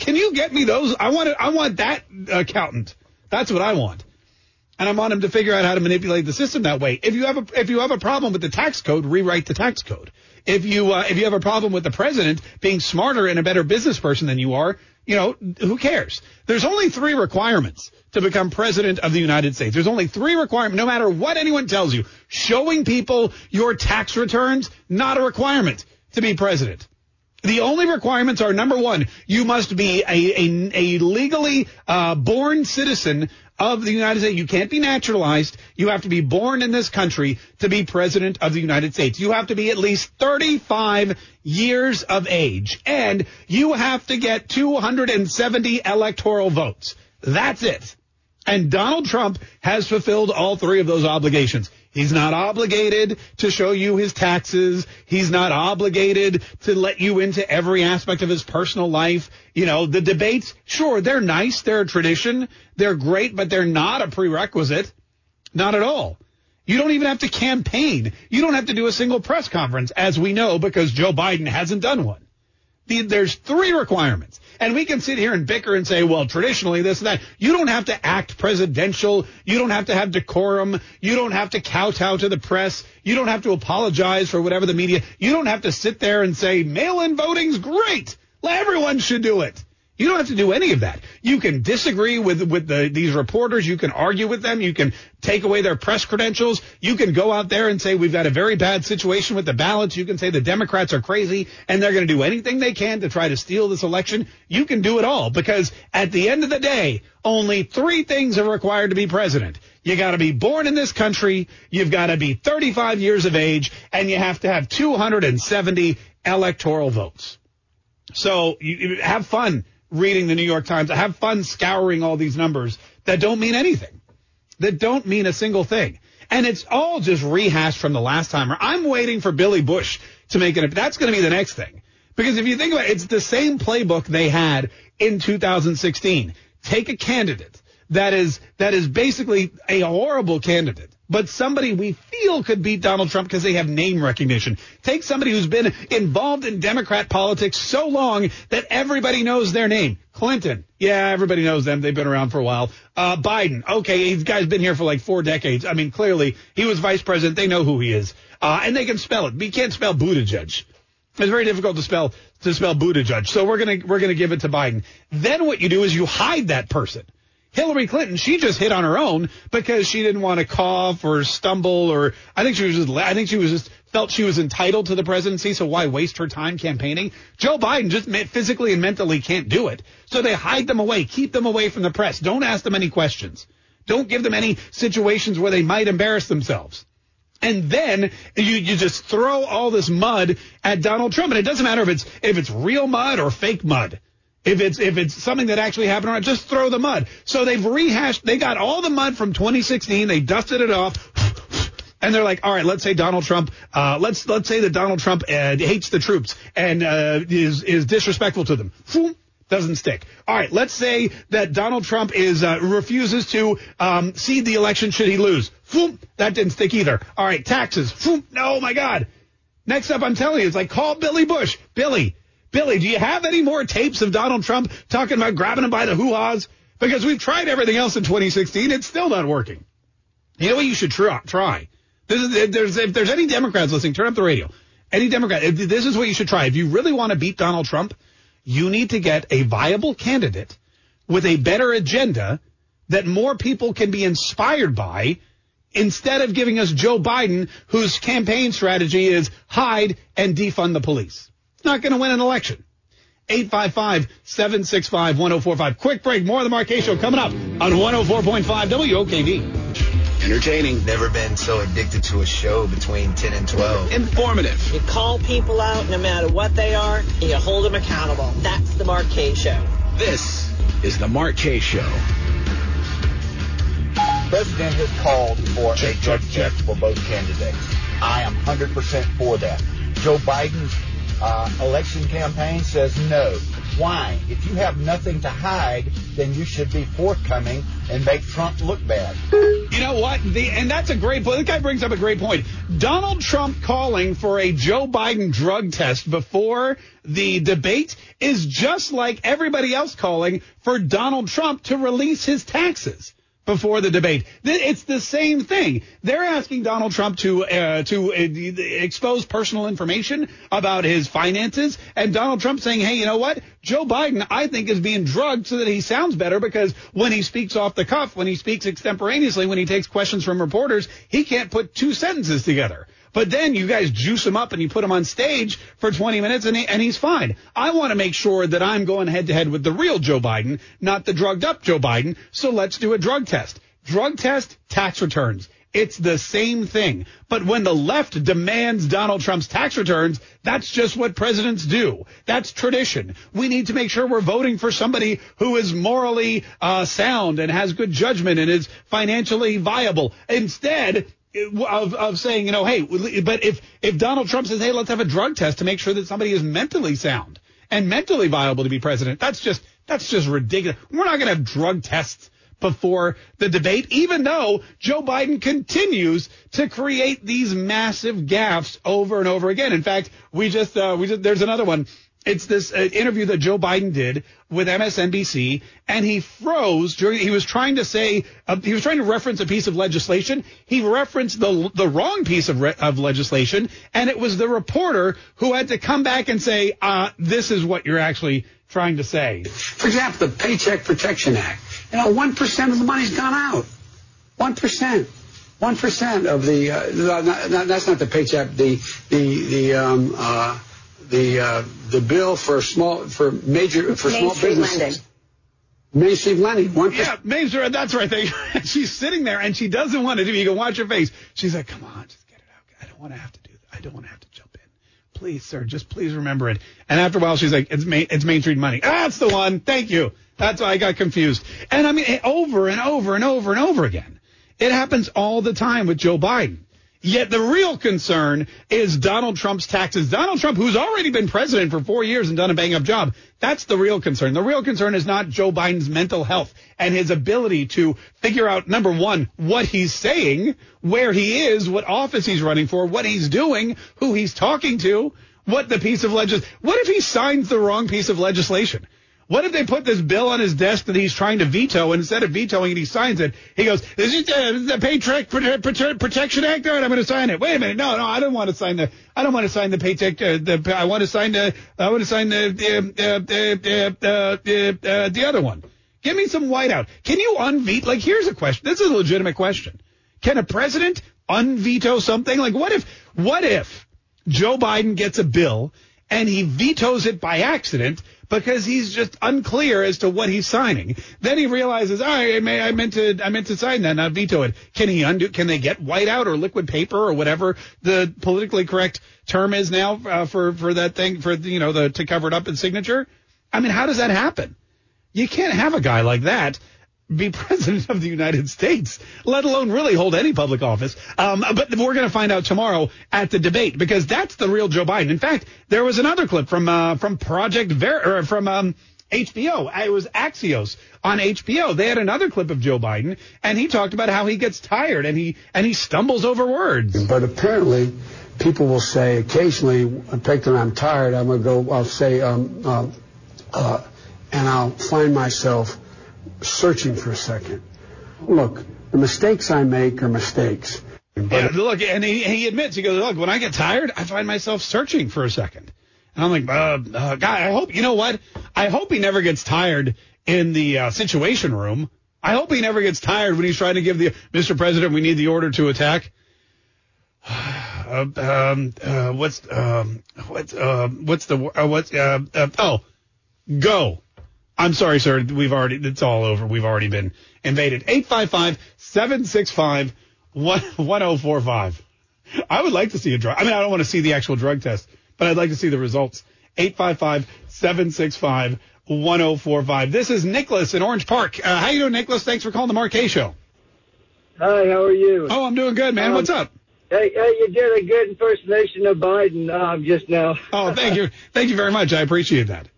can you get me those? I want I want that accountant. That's what I want. And I want him to figure out how to manipulate the system that way. If you have a if you have a problem with the tax code, rewrite the tax code. If you uh, if you have a problem with the president being smarter and a better business person than you are, you know, who cares? There's only three requirements to become president of the United States. There's only three requirements, no matter what anyone tells you. Showing people your tax returns, not a requirement to be president. The only requirements are number one, you must be a, a, a legally uh, born citizen of the United States. You can't be naturalized. You have to be born in this country to be president of the United States. You have to be at least 35 years of age and you have to get 270 electoral votes. That's it. And Donald Trump has fulfilled all three of those obligations. He's not obligated to show you his taxes. He's not obligated to let you into every aspect of his personal life. You know, the debates, sure, they're nice. They're a tradition. They're great, but they're not a prerequisite. Not at all. You don't even have to campaign. You don't have to do a single press conference, as we know, because Joe Biden hasn't done one. There's three requirements. And we can sit here and bicker and say, well, traditionally this and that. You don't have to act presidential. You don't have to have decorum. You don't have to kowtow to the press. You don't have to apologize for whatever the media. You don't have to sit there and say mail-in voting's great. Everyone should do it. You don't have to do any of that. You can disagree with with the, these reporters. You can argue with them. You can take away their press credentials. You can go out there and say we've got a very bad situation with the ballots. You can say the Democrats are crazy and they're going to do anything they can to try to steal this election. You can do it all because at the end of the day, only three things are required to be president. You got to be born in this country. You've got to be 35 years of age and you have to have 270 electoral votes. So you, have fun reading the New York Times. I have fun scouring all these numbers that don't mean anything, that don't mean a single thing. And it's all just rehashed from the last time. I'm waiting for Billy Bush to make it. That's going to be the next thing. Because if you think about it, it's the same playbook they had in 2016. Take a candidate that is, that is basically a horrible candidate but somebody we feel could beat Donald Trump because they have name recognition. Take somebody who's been involved in Democrat politics so long that everybody knows their name. Clinton. Yeah, everybody knows them. They've been around for a while. Uh, Biden. Okay, he's guy's been here for like four decades. I mean, clearly he was vice president. They know who he is. Uh, and they can spell it. But you can't spell Buttigieg. It's very difficult to spell to spell Buttigieg. So we're gonna we're gonna give it to Biden. Then what you do is you hide that person. Hillary Clinton, she just hit on her own because she didn't want to cough or stumble or I think she was just, I think she was just felt she was entitled to the presidency. So why waste her time campaigning? Joe Biden just physically and mentally can't do it. So they hide them away, keep them away from the press. Don't ask them any questions. Don't give them any situations where they might embarrass themselves. And then you, you just throw all this mud at Donald Trump. And it doesn't matter if it's, if it's real mud or fake mud. If it's if it's something that actually happened, just throw the mud. So they've rehashed. They got all the mud from 2016. They dusted it off. And they're like, all right, let's say Donald Trump, uh, let's let's say that Donald Trump uh, hates the troops and uh, is is disrespectful to them. Doesn't stick. All right, let's say that Donald Trump is uh, refuses to um, cede the election should he lose. That didn't stick either. All right, taxes. No, my God. Next up, I'm telling you, it's like call Billy Bush. Billy, Billy, do you have any more tapes of Donald Trump talking about grabbing him by the hoo-haws? Because we've tried everything else in 2016. It's still not working. You know what you should try? This is, if there's, if there's any Democrats listening, turn up the radio. Any Democrat, this is what you should try. If you really want to beat Donald Trump, you need to get a viable candidate with a better agenda that more people can be inspired by instead of giving us Joe Biden, whose campaign strategy is hide and defund the police not going to win an election. 855-765-1045. Quick break. More of the Mark Kaye Show coming up on 104.5 WOKV. Entertaining. Never been so addicted to a show between 10 and 12. Informative. You call people out no matter what they are, and you hold them accountable. That's the Mark Kaye Show. This is the Mark Kaye Show. President has called for a drug test for both candidates. I am 100% for that. Joe Biden's uh, election campaign says no. Why? If you have nothing to hide, then you should be forthcoming and make Trump look bad. You know what? The, and that's a great point. This guy brings up a great point. Donald Trump calling for a Joe Biden drug test before the debate is just like everybody else calling for Donald Trump to release his taxes. Before the debate. It's the same thing. They're asking Donald Trump to uh, to uh, expose personal information about his finances, and Donald Trump saying, "Hey, you know what? Joe Biden, I think, is being drugged so that he sounds better because when he speaks off the cuff, when he speaks extemporaneously, when he takes questions from reporters, he can't put two sentences together." But then you guys juice him up and you put him on stage for 20 minutes and, he, and he's fine. I want to make sure that I'm going head to head with the real Joe Biden, not the drugged up Joe Biden. So let's do a drug test. Drug test, tax returns. It's the same thing. But when the left demands Donald Trump's tax returns, that's just what presidents do. That's tradition. We need to make sure we're voting for somebody who is morally uh, sound and has good judgment and is financially viable. Instead, of, of saying, you know, hey, but if, if Donald Trump says, hey, let's have a drug test to make sure that somebody is mentally sound and mentally viable to be president, that's just, that's just ridiculous. We're not going to have drug tests before the debate, even though Joe Biden continues to create these massive gaffes over and over again. In fact, we just, uh, we just, there's another one. It's this uh, interview that Joe Biden did with MSNBC, and he froze during. He was trying to say uh, he was trying to reference a piece of legislation. He referenced the the wrong piece of re- of legislation, and it was the reporter who had to come back and say, uh, "This is what you're actually trying to say." For example, the Paycheck Protection Act. You know, one percent of the money's gone out. One percent. One percent of the. Uh, not, not, that's not the paycheck. The the the um, uh, the uh, the bill for small for major for Main small Street businesses. lending. Main Street lending. One Yeah, Main Street, that's right. They, she's sitting there and she doesn't want to do. it. You can watch her face. She's like, "Come on, just get it out. I don't want to have to do that. I don't want to have to jump in. Please, sir, just please remember it." And after a while, she's like, "It's Main, it's Main Street money. That's the one. Thank you." That's why I got confused. And I mean, it- over and over and over and over again. It happens all the time with Joe Biden. Yet the real concern is Donald Trump's taxes. Donald Trump, who's already been president for four years and done a bang up job, that's the real concern. The real concern is not Joe Biden's mental health and his ability to figure out, number one, what he's saying, where he is, what office he's running for, what he's doing, who he's talking to, what the piece of legis. What if he signs the wrong piece of legislation? What if they put this bill on his desk that he's trying to veto, and instead of vetoing it, he signs it? He goes, "This "Is uh, the Paycheck Prote- Prote- Protection Act? All right, I'm going to sign it." Wait a minute, no, no, I don't want to sign the. I don't want to sign the paycheck. Uh, the I want to sign the. I want to sign the the uh, uh, uh, uh, uh, the other one. Give me some whiteout. Can you unveto? Like, here's a question. This is a legitimate question. Can a president unveto something? Like, what if? What if Joe Biden gets a bill and he vetoes it by accident because he's just unclear as to what he's signing. Then he realizes, right, I, I meant to, I meant to sign that, not veto it. Can he undo? Can they get whiteout or liquid paper or whatever the politically correct term is now uh, for for that thing for you know the to cover it up in signature? I mean, how does that happen? You can't have a guy like that be president of the United States, let alone really hold any public office. Um, but we're going to find out tomorrow at the debate because that's the real Joe Biden. In fact, there was another clip from uh, from Project Ver or from um, HBO. It was Axios on HBO. They had another clip of Joe Biden, and he talked about how he gets tired and he and he stumbles over words. But apparently, people will say occasionally, I'm tired, I'm going to go, I'll say, um, uh, uh, and I'll find myself searching for a second. Look, the mistakes I make are mistakes. Yeah, look, and he, he admits, he goes, look, when I get tired, I find myself searching for a second. And I'm like, uh, uh, God, I hope, you know what? I hope he never gets tired in the uh, situation room. I hope he never gets tired when he's trying to give the, Mr. President, we need the order to attack. Uh, um, uh, what's, um, what's, uh, what's the, what's, oh, go. I'm sorry, sir. We've already, it's all over. We've already been invaded. 855-765-1045. I would like to see a drug. I mean, I don't want to see the actual drug test, but I'd like to see the results. 855-765-1045. This is Nicholas in Orange Park. Uh, how you doing, Nicholas? Thanks for calling the Kaye Show. Hi, how are you? Oh, I'm doing good, man. Um, What's up? Hey, hey, you did a good impersonation of Biden um, just now. Oh, thank you. Thank you very much. I appreciate that.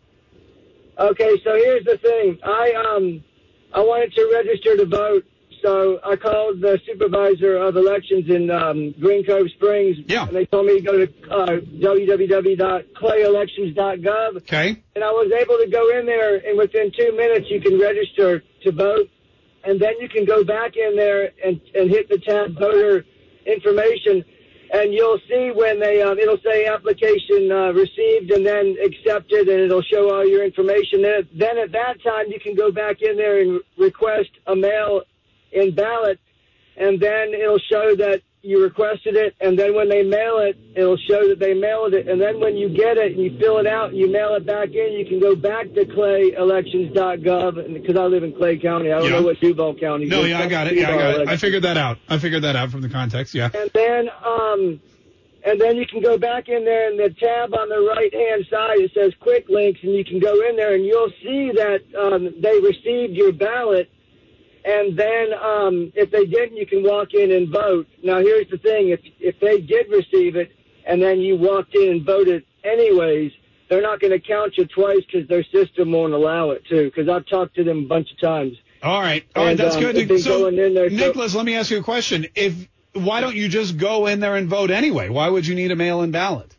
Okay, so here's the thing. I um I wanted to register to vote, so I called the supervisor of elections in um, Green Cove Springs. Yeah. And they told me to go to uh, www.clayelections.gov. Okay. And I was able to go in there, and within two minutes you can register to vote. and then you can go back in there and, and hit the tab voter information, and you'll see when they um, it'll say application uh, received and then accepted, and it'll show all your information. Then, then at that time you can go back in there and request a mail in ballot, and then it'll show that you requested it, and then when they mail it, it'll show that they mailed it, and then when you get it and you fill it out and you mail it back in, you can go back to clayelections.gov, because I live in Clay County. I don't Yeah. know what Duval County. No, is. yeah, I got it. Yeah, I got it. I figured that out. I figured that out from the context. Yeah. And then, um, and then you can go back in there and the tab on the right hand side it says quick links, and you can go in there and you'll see that um, they received your ballot. And then, um, if they didn't, you can walk in and vote. Now, here's the thing: if if they did receive it, and then you walked in and voted anyways, they're not going to count you twice because their system won't allow it to. Because I've talked to them a bunch of times. All right. All right. And, That's um, good. So, there, so- Nicholas, let me ask you a question. If why don't you just go in there and vote anyway? Why would you need a mail-in ballot?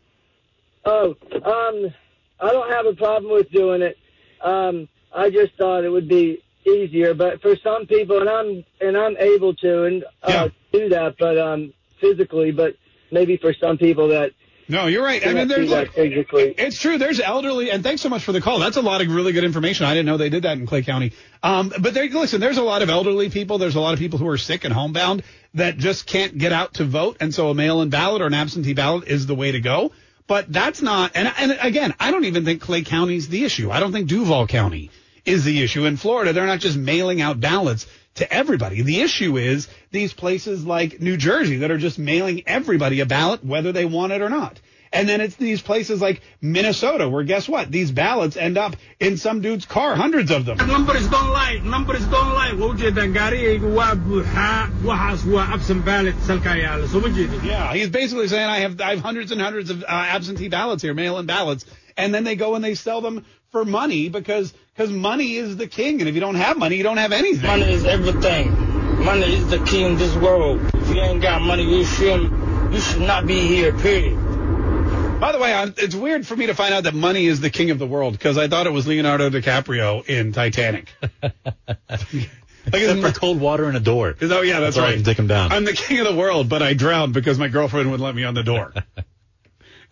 Oh, um, I don't have a problem with doing it. Um, I just thought it would be easier, but for some people, and I'm and I'm able to and uh, do that, but um, physically, but maybe for some people that No, you're right. I mean, there's do that look, physically. it's true. There's elderly, and thanks so much for the call. That's a lot of really good information. I didn't know they did that in Clay County. Um, but there, listen, there's a lot of elderly people. There's a lot of people who are sick and homebound that just can't get out to vote, and so a mail-in ballot or an absentee ballot is the way to go. But that's not, and, and again, I don't even think Clay County's the issue. I don't think Duval County is the issue. In Florida, they're not just mailing out ballots to everybody. The issue is these places like New Jersey that are just mailing everybody a ballot, whether they want it or not. And then it's these places like Minnesota, where guess what? These ballots end up in some dude's car, hundreds of them. numbers don't lie numbers don't lie waa ujeedaan gaarigaygu waa buuxaa waxaas waa absent ballot salkaa yaala soo ma jeedin Yeah, he's basically saying I have I have hundreds and hundreds of uh, absentee ballots here, mail-in ballots, and then they go and they sell them for money because because money is the king, and if you don't have money, you don't have anything. money is everything money is the king in this world if you ain't got money you shouldn't you should not be here period By the way, I'm, it's weird for me to find out that money is the king of the world because I thought it was Leonardo DiCaprio in Titanic. Except for cold water and a door. Oh yeah, that's all I right. can take him down. I'm the king of the world, but I drowned because my girlfriend wouldn't let me on the door.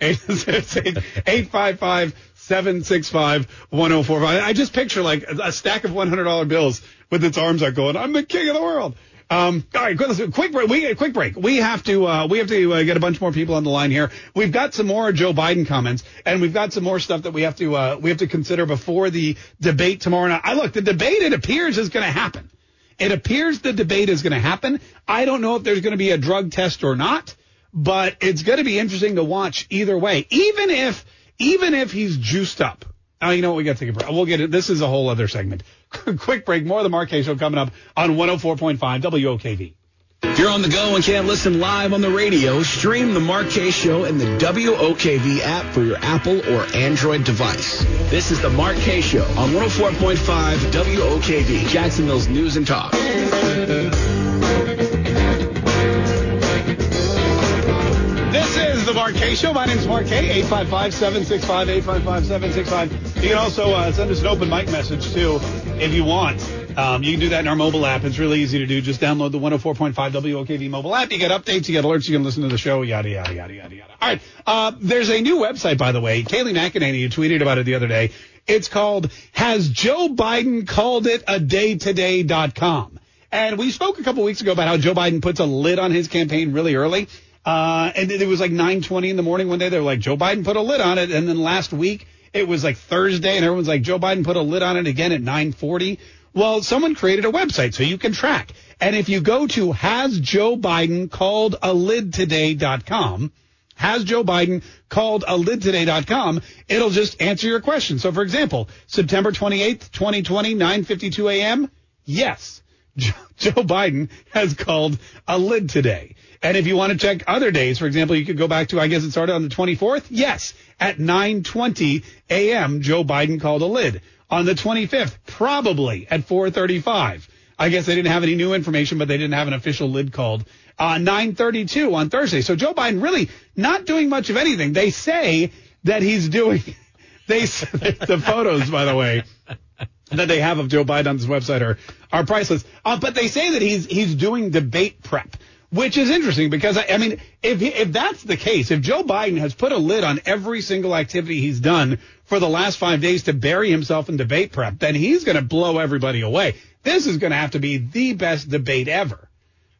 855-765-1045. I just picture like a stack of $100 bills with its arms out going, I'm the king of the world. Um, all right, quick, quick break. We quick break. We have to uh, we have to uh, get a bunch more people on the line here. We've got some more Joe Biden comments, and we've got some more stuff that we have to uh, we have to consider before the debate tomorrow night. I look, the debate it appears is going to happen. It appears the debate is going to happen. I don't know if there's going to be a drug test or not, but it's going to be interesting to watch either way. Even if, even if he's juiced up. Oh, you know what? We got to take a break. We'll get it. This is a whole other segment. Quick break. More of the Kaye Show coming up on 104.5 WOKV. If you're on the go and can't listen live on the radio, stream the Mark Kaye Show in the WOKV app for your Apple or Android device. This is the Mark Kaye Show on 104.5 WOKV, Jacksonville's news and talk. Is the Kaye Show. My name's Mark Kaye. 855-765-855-765. You can also uh, send us an open mic message, too, if you want. Um, you can do that in our mobile app. It's really easy to do. Just download the 104.5 WOKV mobile app. You get updates, you get alerts, you can listen to the show, yada, yada, yada, yada, yada. All right. Uh, there's a new website, by the way. Kayleigh McEnany, you tweeted about it the other day. It's called Has Joe Biden Called It a Daytoday.com. And we spoke a couple weeks ago about how Joe Biden puts a lid on his campaign really early. Uh, and it was like 9:20 in the morning one day. They were like, Joe Biden put a lid on it. And then last week it was like Thursday, and everyone's like, Joe Biden put a lid on it again at 9:40. Well, someone created a website so you can track. And if you go to has Joe Biden called a lid today.com, has Joe Biden called a lid today.com, it'll just answer your question. So for example, September 28th, 2020, 9:52 a.m. Yes. Joe Biden has called a lid today. And if you want to check other days, for example, you could go back to, I guess it started on the 24th. Yes. At 920 a.m., Joe Biden called a lid. On the 25th, probably at 435. I guess they didn't have any new information, but they didn't have an official lid called. Uh, 932 on Thursday. So Joe Biden really not doing much of anything. They say that he's doing, they, the photos, by the way, that they have of Joe Biden on this website are are priceless. Uh, but they say that he's he's doing debate prep, which is interesting because I, I mean, if if that's the case, if Joe Biden has put a lid on every single activity he's done for the last five days to bury himself in debate prep, then he's going to blow everybody away. This is going to have to be the best debate ever.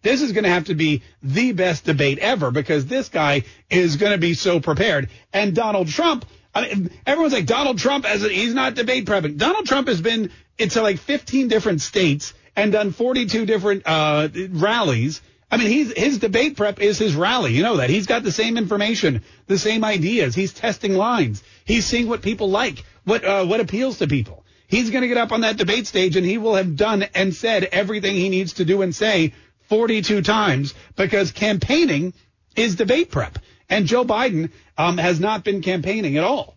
This is going to have to be the best debate ever because this guy is going to be so prepared. And Donald Trump, I mean, everyone's like Donald Trump as a, he's not debate prepping. Donald Trump has been into like 15 different states and done 42 different uh, rallies. I mean, he's his debate prep is his rally. You know that he's got the same information, the same ideas. He's testing lines. He's seeing what people like, what uh, what appeals to people. He's going to get up on that debate stage and he will have done and said everything he needs to do and say 42 times because campaigning is debate prep. And Joe Biden um, has not been campaigning at all.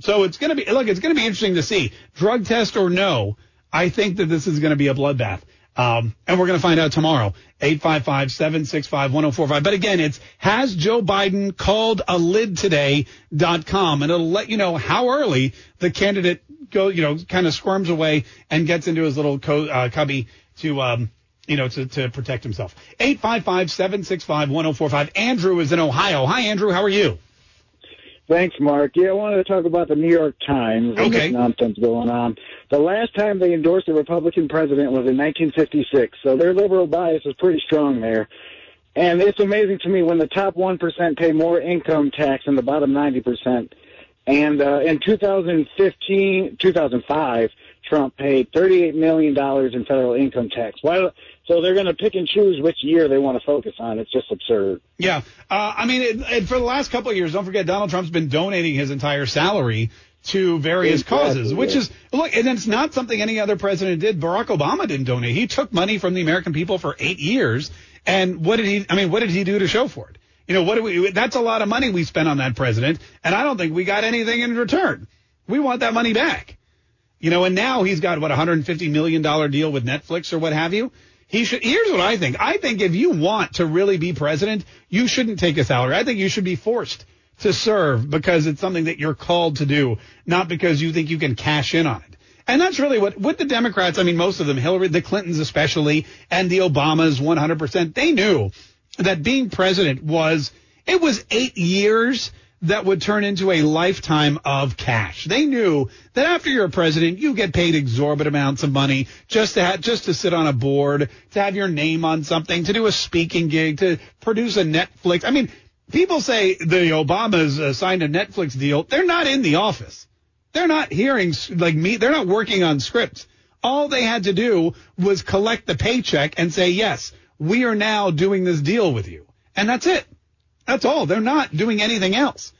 So it's going to be, look, it's going to be interesting to see. Drug test or no, I think that this is going to be a bloodbath. Um, and we're going to find out tomorrow. 855-765-1045. But again, it's has Joe Biden called a lid today.com and it'll let you know how early the candidate go, you know, kind of squirms away and gets into his little co- uh, cubby to, um, you know, to, to protect himself. 855-765-1045. Andrew is in Ohio. Hi, Andrew. How are you? Thanks, Mark. Yeah, I wanted to talk about the New York Times and Okay. this nonsense going on. The last time they endorsed a Republican president was in 1956, so their liberal bias is pretty strong there. And it's amazing to me when the top 1% pay more income tax than the bottom 90%. And uh, in 2015, 2005, Trump paid $38 million in federal income tax. Why, so they're going to pick and choose which year they want to focus on. It's just absurd. Yeah. Uh, I mean, it, it, for the last couple of years, don't forget Donald Trump's been donating his entire salary to various Exactly, causes, which is, look, and it's not something any other president did. Barack Obama didn't donate. He took money from the American people for eight years. And what did he, I mean, what did he do to show for it? You know, what do we, that's a lot of money we spent on that president. And I don't think we got anything in return. We want that money back. You know, and now he's got what a hundred and fifty million dollar deal with Netflix or what have you. He should. Here's what I think. I think if you want to really be president, you shouldn't take a salary. I think you should be forced to serve because it's something that you're called to do, not because you think you can cash in on it. And that's really what with the Democrats. I mean, most of them, Hillary, the Clintons especially, and the Obamas, 100%. They knew that being president was it was eight years that would turn into a lifetime of cash. They knew that after you're a president, you get paid exorbitant amounts of money just to have, just to sit on a board, to have your name on something, to do a speaking gig, to produce a Netflix. I mean, people say the Obamas uh, signed a Netflix deal. They're not in the office. They're not hearing like me. They're not working on scripts. All they had to do was collect the paycheck and say, yes, we are now doing this deal with you. And that's it. That's all. They're not doing anything else.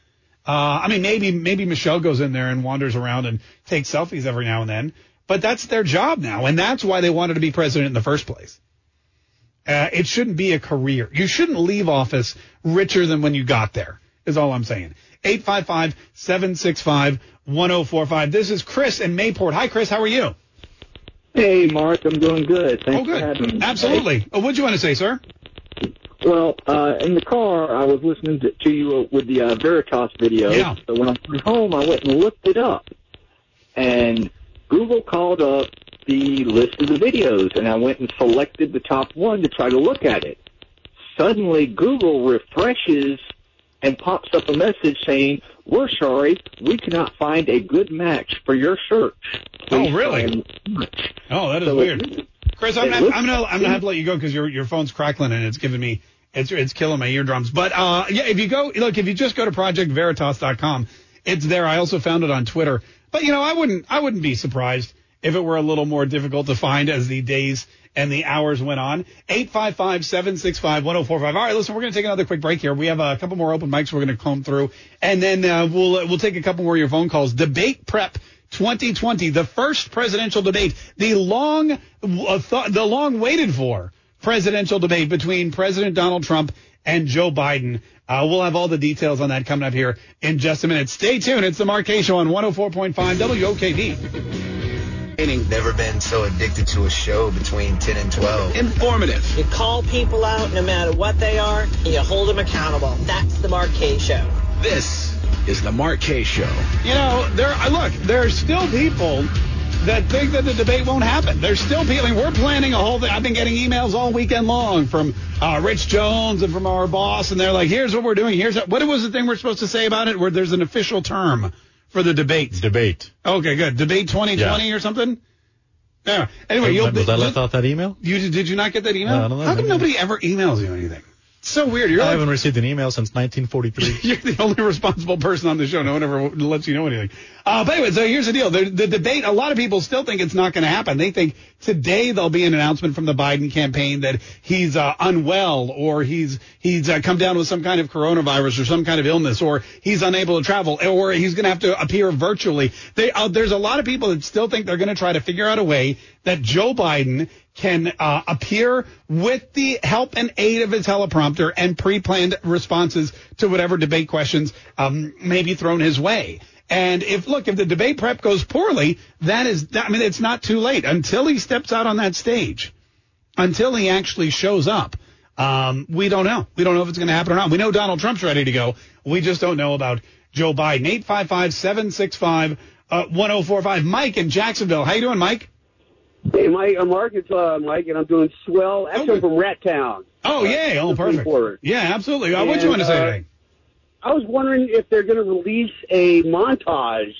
Uh, I mean, maybe, maybe Michelle goes in there and wanders around and takes selfies every now and then, but that's their job now. And that's why they wanted to be president in the first place. Uh, it shouldn't be a career. You shouldn't leave office richer than when you got there, is all I'm saying. 855-765-1045. This is Chris in Mayport. Hi, Chris. How are you? Hey, Mark, I'm doing good. Thanks Oh, good. for having me. Absolutely. Oh, what'd you want to say, sir? Well, uh, in the car, I was listening to, to you uh, with the uh, Veritas video. Yeah. So when I came home, I went and looked it up. And Google called up the list of the videos, and I went and selected the top one to try to look at it. Suddenly, Google refreshes and pops up a message saying, we're sorry, we cannot find a good match for your search. Oh, really? try and search." Oh, that is So weird. it- Chris, I'm, I'm gonna I'm gonna have to let you go because your your phone's crackling and it's giving me it's it's killing my eardrums. But uh, yeah, if you go look, if you just go to projectveritas.com, it's there. I also found it on Twitter. But you know, I wouldn't I wouldn't be surprised if it were a little more difficult to find as the days and the hours went on. 855-765-1045. All right, listen, we're going to take another quick break here. We have a couple more open mics we're going to comb through, and then uh, we'll we'll take a couple more of your phone calls. Debate prep 2020, the first presidential debate, the long uh, th- the long waited for presidential debate between President Donald Trump and Joe Biden. Uh, we'll have all the details on that coming up here in just a minute. Stay tuned. It's the Mark Kaye Show on 104.5 WOKV. Never been so addicted to a show between 10 and 12. Informative. You call people out no matter what they are, and you hold them accountable. That's the Mark Kaye Show. This is the Mark Kaye Show. You know, there. Look, there are still people that think that the debate won't happen. There's still people. I mean, we're planning a whole thing. I've been getting emails all weekend long from uh, Rich Jones and from our boss, and they're like, "Here's what we're doing. Here's what was the thing we're supposed to say about it? Where there's an official term for the debate. Debate. Okay, good. Debate 2020 or something. Yeah. Anyway, you'll was I left off that email? You did you not get that email? No, I don't know. How come nobody ever emails you anything? So weird. You're I like, haven't received an email since 1943. You're the only responsible person on the show. No one ever lets you know anything. Uh, but anyway, so here's the deal. The, the debate, a lot of people still think it's not going to happen. They think today there'll be an announcement from the Biden campaign that he's uh, unwell or he's he's uh, come down with some kind of coronavirus or some kind of illness or he's unable to travel or he's going to have to appear virtually. They, uh, there's a lot of people that still think they're going to try to figure out a way that Joe Biden can uh, appear with the help and aid of a teleprompter and pre-planned responses to whatever debate questions um, may be thrown his way. And if look, if the debate prep goes poorly, that is, I mean, it's not too late until he steps out on that stage, until he actually shows up. Um, we don't know. We don't know if it's going to happen or not. We know Donald Trump's ready to go. We just don't know about Joe Biden. 855-765-1045. Mike in Jacksonville. How you doing, Mike? Hey, Mike. I'm Mark. It's uh, Mike, and I'm doing swell. Actually, I'm from Rat Town. Oh, yeah. Oh, perfect. Forward. Yeah, absolutely. Uh, what you want to say uh, today? I was wondering if they're going to release a montage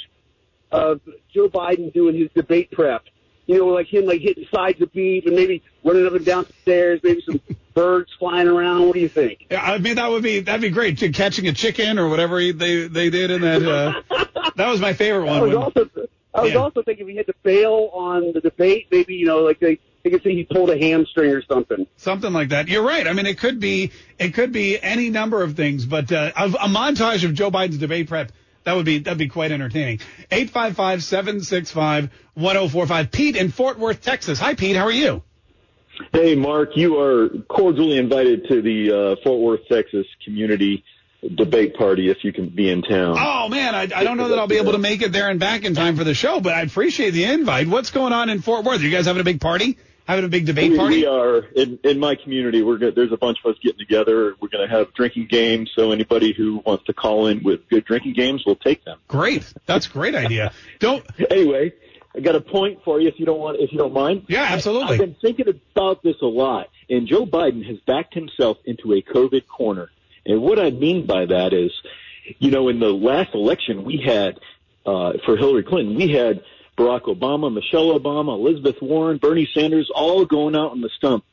of Joe Biden doing his debate prep. You know, like him like hitting sides of beef and maybe running up and down the stairs, maybe some birds flying around. What do you think? Yeah, I mean that would be that'd be great. Catching a chicken or whatever he- they they did in that. Uh, that was my favorite one. was when- also I was Yeah. also thinking if he had to bail on the debate, maybe you know, like they they could say he pulled a hamstring or something. Something like that. You're right. I mean, it could be it could be any number of things, but uh, a, a montage of Joe Biden's debate prep that would be that'd be quite entertaining. 855-765-1045. Pete in Fort Worth, Texas. Hi, Pete. How are you? Hey, Mark, you are cordially invited to the uh, Fort Worth, Texas community debate party if you can be in town. Oh man, I, I don't know that I'll be able to make it there and back in time for the show, but I appreciate the invite. What's going on in Fort Worth? Are You guys having a big party? Having a big debate we, party? we are in, in my community. We're there's a bunch of us getting together. We're going to have drinking games. So anybody who wants to call in with good drinking games, we'll take them. Great, that's a great idea. Don't anyway. I got a point for you if you don't want if you don't mind. Yeah, absolutely. I've been thinking about this a lot, and Joe Biden has backed himself into a COVID corner. And what I mean by that is, you know, in the last election we had uh, for Hillary Clinton, we had Barack Obama, Michelle Obama, Elizabeth Warren, Bernie Sanders, all going out on the stump,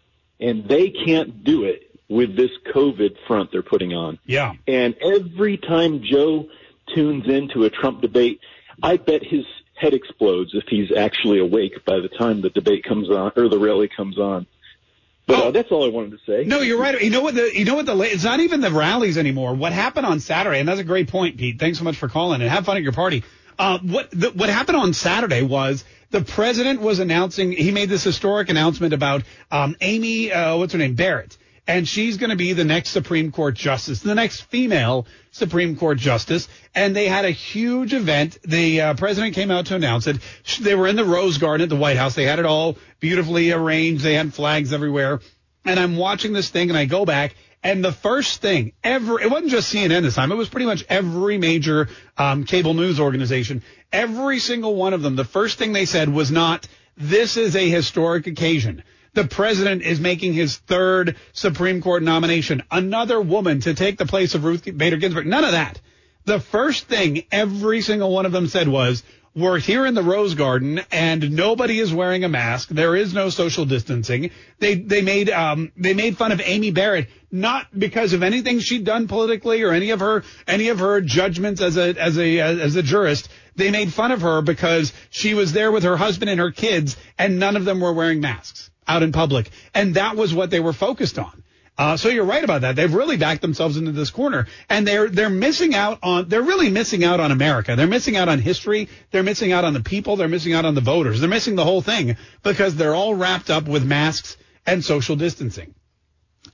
and they can't do it with this COVID front they're putting on. Yeah. And every time Joe tunes into a Trump debate, I bet his head explodes if he's actually awake by the time the debate comes on or the rally comes on. But uh, that's all I wanted to say. No, you're right. You know what the you know what the it's not even the rallies anymore. What happened on Saturday, and that's a great point, Pete. Thanks so much for calling and have fun at your party. Uh, what the, what happened on Saturday was the president was announcing he made this historic announcement about um, Amy uh, what's her name Barrett, and she's going to be the next Supreme Court justice, the next female Supreme Court justice. And they had a huge event. The uh, president came out to announce it. They were in the Rose Garden at the White House. They had it all beautifully arranged. They had flags everywhere. And I'm watching this thing, and I go back. And the first thing ever, it wasn't just CNN this time. It was pretty much every major um, cable news organization. Every single one of them, the first thing they said was not, this is a historic occasion. The president is making his third Supreme Court nomination. Another woman to take the place of Ruth Bader Ginsburg. None of that. The first thing every single one of them said was, we're here in the Rose Garden and nobody is wearing a mask. There is no social distancing. They they made um they made fun of Amy Barrett not because of anything she'd done politically or any of her any of her judgments as a as a as a jurist. They made fun of her because she was there with her husband and her kids and none of them were wearing masks out in public. And that was what they were focused on. Uh, so you're right about that. They've really backed themselves into this corner, and they're they're missing out on. They're really missing out on America. They're missing out on history. They're missing out on the people. They're missing out on the voters. They're missing the whole thing because they're all wrapped up with masks and social distancing.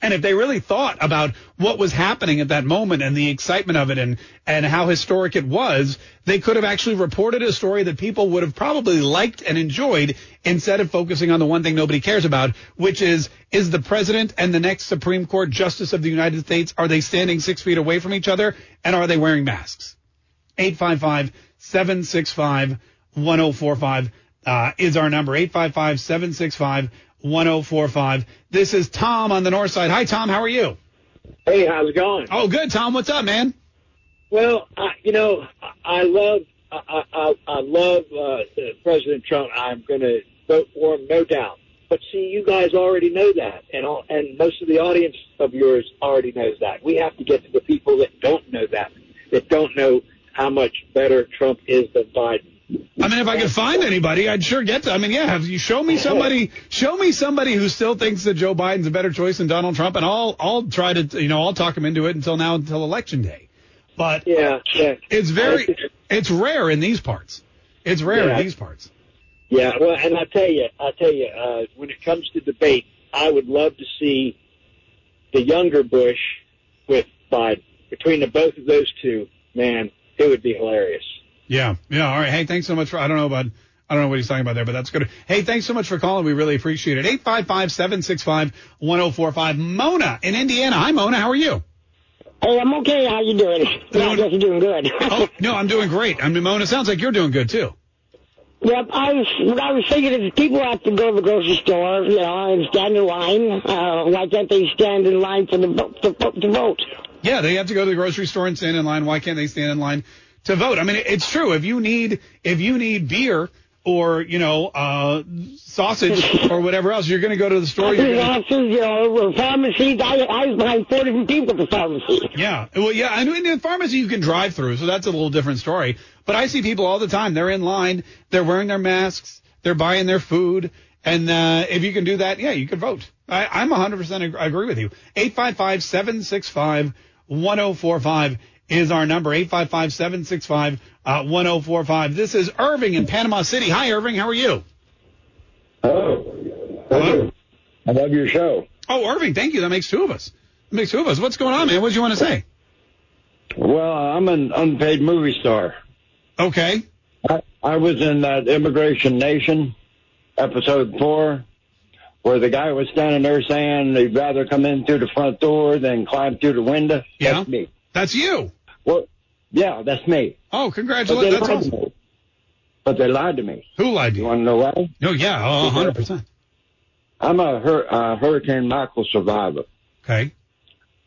And if they really thought about what was happening at that moment and the excitement of it and, and how historic it was, they could have actually reported a story that people would have probably liked and enjoyed instead of focusing on the one thing nobody cares about, which is, is the president and the next Supreme Court justice of the United States, are they standing six feet away from each other and are they wearing masks? 855 765 1045. uh, is our number 855-765-1045. This is Tom on the north side. Hi, Tom. How are you? Hey, how's it going? Oh, good, Tom. What's up, man? Well, I, you know, I, I love, I, I, I love uh, President Trump. I'm going to vote for him, no doubt. But see, you guys already know that, and all, and most of the audience of yours already knows that. We have to get to the people that don't know that, that don't know how much better Trump is than Biden. I mean, if I could find anybody, I'd sure get to. I mean, yeah, have you show me somebody, show me somebody who still thinks that Joe Biden's a better choice than Donald Trump, and I'll, I'll try to, you know, I'll talk him into it until now, until election day. But yeah, yeah. it's very, it's rare in these parts. It's rare Yeah. in these parts. Yeah, well, and I tell you, I tell you, uh, when it comes to debate, I would love to see the younger Bush with Biden. Between the both of those two, man, it would be hilarious. Yeah, yeah. All right. Hey, thanks so much for. I don't know about. I don't know what he's talking about there, but that's good. Hey, thanks so much for calling. We really appreciate it. Eight five five seven six five one zero four five. Mona in Indiana. Hi, Mona. How are you? Hey, I'm okay. How you doing? I guess you're doing good. oh, no, I'm doing great. I mean, Mona, sounds like you're doing good too. Yep, I was what I was thinking is people have to go to the grocery store, you know, and stand in line. Uh, why can't they stand in line for the to vote? Yeah, they have to go to the grocery store and stand in line. Why can't they stand in line to vote? I mean, it's true. If you need if you need beer or you know uh, sausage or whatever else, you're going to go to the store. You're gonna, Offices, you know, pharmacies. I, I was behind four different people at the pharmacy. Yeah. Well, yeah. I know in the pharmacy you can drive through, so that's a little different story. But I see people all the time. They're in line. They're wearing their masks. They're buying their food. And uh, if you can do that, yeah, you can vote. I, I'm 100% ag- agree with you. 855-765-1045 is our number. 855-765-1045. This is Irving in Panama City. Hi, Irving. How are you? Hello. I love your show. Oh, Irving, thank you. That makes two of us. That makes two of us. What's going on, man? What do you want to say? Well, I'm an unpaid movie star. Okay. I, I was in that Immigration Nation episode four, where the guy was standing there saying he'd rather come in through the front door than climb through the window. Yeah. That's me. That's you. Well, yeah, that's me. Oh, But congratulations. they That's lied awesome. to me. But they lied to me. Who lied to You you? want to know why? No, yeah, oh, 100%. I'm a hur- uh, Hurricane Michael survivor. Okay.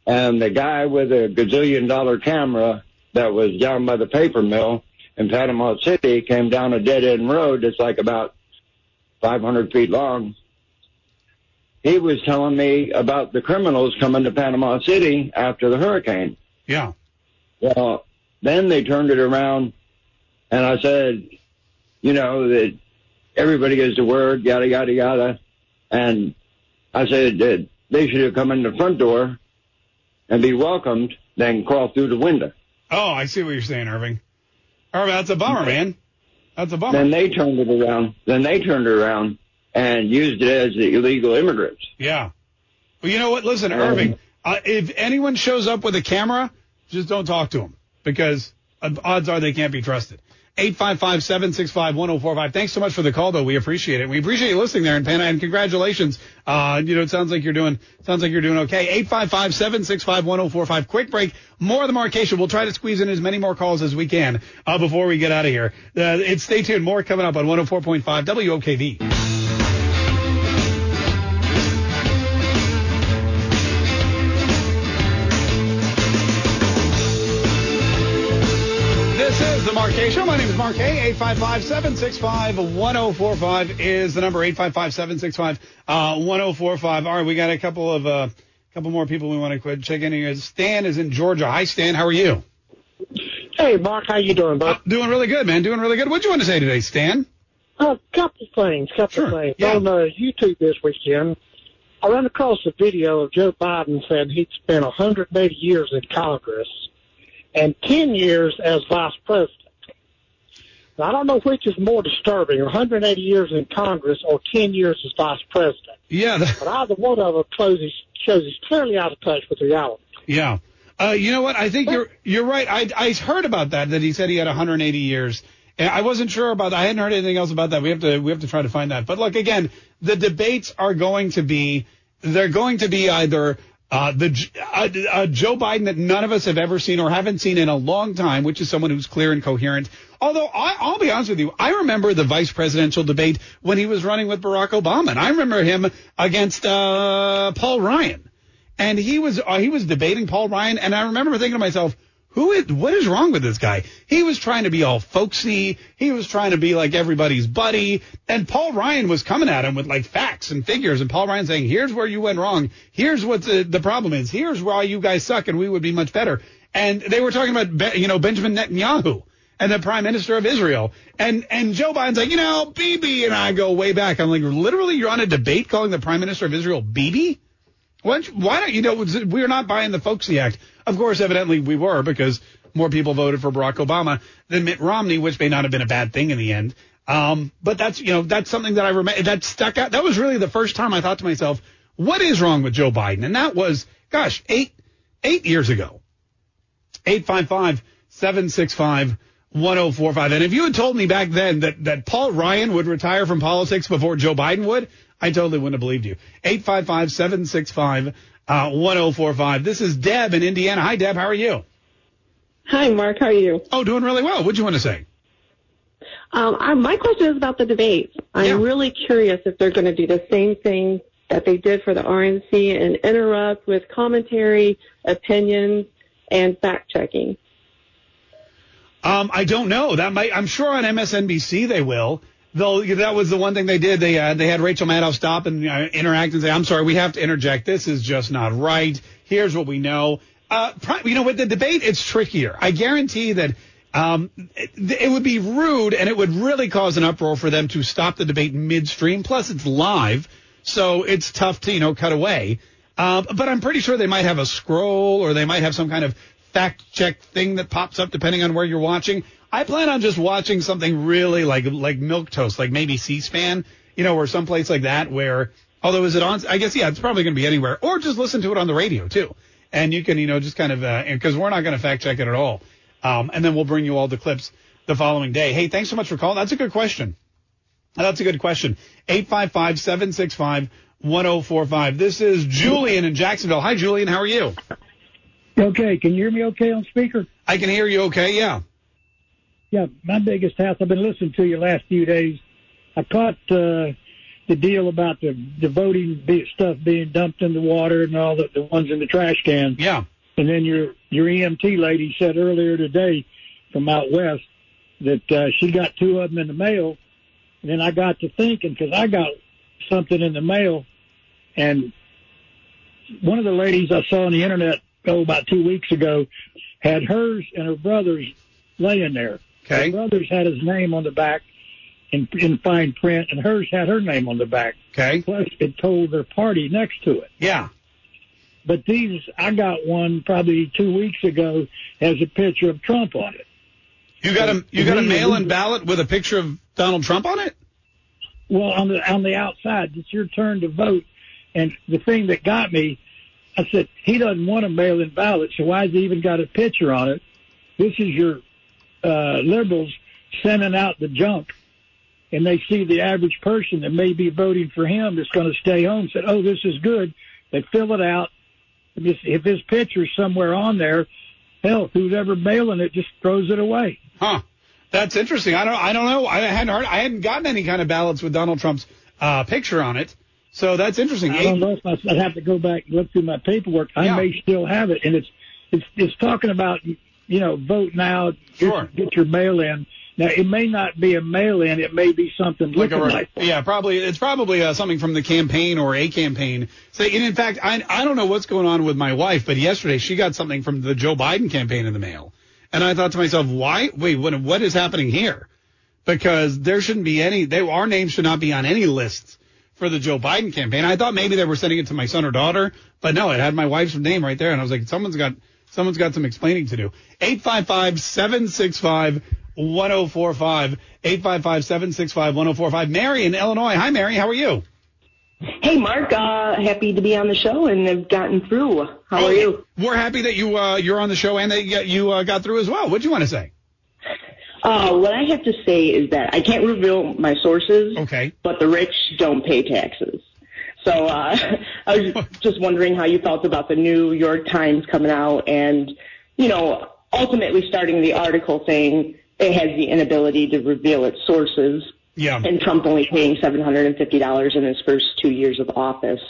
And the guy with a gazillion dollar camera that was down by the paper mill in Panama City came down a dead end road that's like about 500 feet long. He was telling me about the criminals coming to Panama City after the hurricane. Yeah. Well, then they turned it around and I said, you know, that everybody gets the word, yada, yada, yada. And I said that they should have come in the front door and be welcomed, then crawl through the window. Oh, I see what you're saying, Irving. Irving, that's a bummer, man. That's a bummer. Then they turned it around. Then they turned it around and used it as the illegal immigrants. Yeah. Well, you know what? Listen, Um, Irving, uh, if anyone shows up with a camera, just don't talk to them because odds are they can't be trusted. 855-765-1045. Thanks so much for the call, though. We appreciate it. We appreciate you listening there in Panama, and congratulations. Uh, you know, it sounds like you're doing, sounds like you're doing okay. 855-765-1045. Quick break. More of the Marcation. We'll try to squeeze in as many more calls as we can, uh, before we get out of here. Uh, it's stay tuned. More coming up on 104.5 WOKV. Show. My name is Mark Kaye. 855-765-1045 is the number. 855-765-1045. All right, we got a couple of uh, couple more people we want to quit check in here. Stan is in Georgia. Hi, Stan. How are you? Hey, Mark, how you doing, bud? doing really good, man. Doing really good. What do you want to say today, Stan? A couple things, couple things. On uh, YouTube this weekend, I ran across a video of Joe Biden saying he'd spent 180 years in Congress and 10 years as vice president. Now, I don't know which is more disturbing, 180 years in Congress or 10 years as vice president. Yeah. But either one of them shows he's, shows he's clearly out of touch with reality. Yeah. Uh, you know what? I think you're you're right. I I heard about that that he said he had 180 years. And I wasn't sure about that. I hadn't heard anything else about that. We have to we have to try to find that. But look again, the debates are going to be they're going to be either Uh, the uh, uh, Joe Biden that none of us have ever seen or haven't seen in a long time, which is someone who's clear and coherent. Although I, I'll be honest with you, I remember the vice presidential debate when he was running with Barack Obama, and I remember him against uh, Paul Ryan, and he was uh, he was debating Paul Ryan, and I remember thinking to myself, who is what is wrong with this guy? He was trying to be all folksy. He was trying to be like everybody's buddy. And Paul Ryan was coming at him with like facts and figures. And Paul Ryan saying, "Here's where you went wrong. Here's what the, the problem is. Here's why you guys suck, and we would be much better." And they were talking about you know Benjamin Netanyahu and the Prime Minister of Israel. And and Joe Biden's like, you know, Bibi and I go way back. I'm like, literally, you're on a debate calling the Prime Minister of Israel Bibi? Why don't, you, why don't you know we're not buying the folksy act? Of course, evidently we were because more people voted for Barack Obama than Mitt Romney, which may not have been a bad thing in the end. Um, but that's you know that's something that I remember that stuck out. That was really the first time I thought to myself, what is wrong with Joe Biden? And that was, gosh, eight eight years ago. Eight five five seven six five. 1045. And if you had told me back then that, that Paul Ryan would retire from politics before Joe Biden would, I totally wouldn't have believed you. 855-765-1045. This is Deb in Indiana. Hi, Deb. How are you? Hi, Mark. How are you? Oh, doing really well. What'd you want to say? Um, I, my question is about the debates. I'm really curious if they're going to do the same thing that they did for the RNC and interrupt with commentary, opinions, and fact checking. Um, I don't know. That might. I'm sure on MSNBC they will. Though that was the one thing they did. They uh, they had Rachel Maddow stop and uh, interact and say, "I'm sorry, we have to interject. This is just not right. Here's what we know." Uh, pri- you know, with the debate, it's trickier. I guarantee that um, it, it would be rude and it would really cause an uproar for them to stop the debate midstream. Plus, it's live, so it's tough to you know cut away. Uh, but I'm pretty sure they might have a scroll or they might have some kind of fact check thing that pops up depending on where you're watching. I plan on just watching something really like like milk toast, like maybe C-SPAN, you know, or someplace like that where. Although is it on? I guess yeah, it's probably going to be anywhere, or just listen to it on the radio too, and you can you know just kind of because we're not going to fact check it at all, um, and then we'll bring you all the clips the following day. Hey, thanks so much for calling. That's a good question. That's a good question. 855-765-1045. This is Julian in Jacksonville. Hi, Julian. How are you? Okay, can you hear me okay on speaker? I can hear you okay, yeah. Yeah, my biggest house, I've been listening to you last few days. I caught uh, the deal about the, the voting stuff being dumped in the water and all the, the ones in the trash can. Yeah. And then your, your EMT lady said earlier today from out west that uh, she got two of them in the mail. And then I got to thinking, because I got something in the mail, and one of the ladies I saw on the internet oh, about two weeks ago had hers and her brother's laying there. Okay. Her brother's had his name on the back in, in fine print, and hers had her name on the back. Okay. Plus, it told their party next to it. Yeah. But these, I got one probably two weeks ago, has a picture of Trump on it. You got a you got a mail-in ballot with a picture of Donald Trump on it? Well, on the on the outside, it's your turn to vote. And the thing that got me, I said he doesn't want a mail-in ballot, so why's he even got a picture on it? This is your uh, liberals sending out the junk, and they see the average person that may be voting for him that's going to stay home. Said, "Oh, this is good." They fill it out. If if his picture's somewhere on there, hell, who's ever mailing it just throws it away. Huh. That's interesting. I don't I don't know. I hadn't heard I hadn't gotten any kind of ballots with Donald Trump's uh, picture on it. So that's interesting. I don't know if I, I'd have to go back and look through my paperwork. I Yeah. may still have it, and it's it's it's talking about you know vote now, Sure. get, your mail in. Now it may not be a mail in; it may be something like a like. yeah, probably it's probably uh, something from the campaign or a campaign. So, and in fact, I I don't know what's going on with my wife, but yesterday she got something from the Joe Biden campaign in the mail, and I thought to myself, why? Wait, what what is happening here? Because there shouldn't be any. They, our name should not be on any lists for the Joe Biden campaign. I thought maybe they were sending it to my son or daughter, but no, it had my wife's name right there, and I was like, someone's got someone's got some explaining to do. Eight five five seven six five. 1045 855 765 1045. Mary in Illinois. Hi, Mary. How are you? Hey, Mark. Uh, happy to be on the show and have gotten through. How are you? We're happy that you uh, you're on the show and that you got, you uh, got through as well. What do you want to say? Uh, what I have to say is that I can't reveal my sources. Okay. But the rich don't pay taxes. So uh, I was just wondering how you felt about the New York Times coming out and, you know, ultimately starting the article saying it has the inability to reveal its sources. Yeah. And Trump only paying $750 in his first two years of office.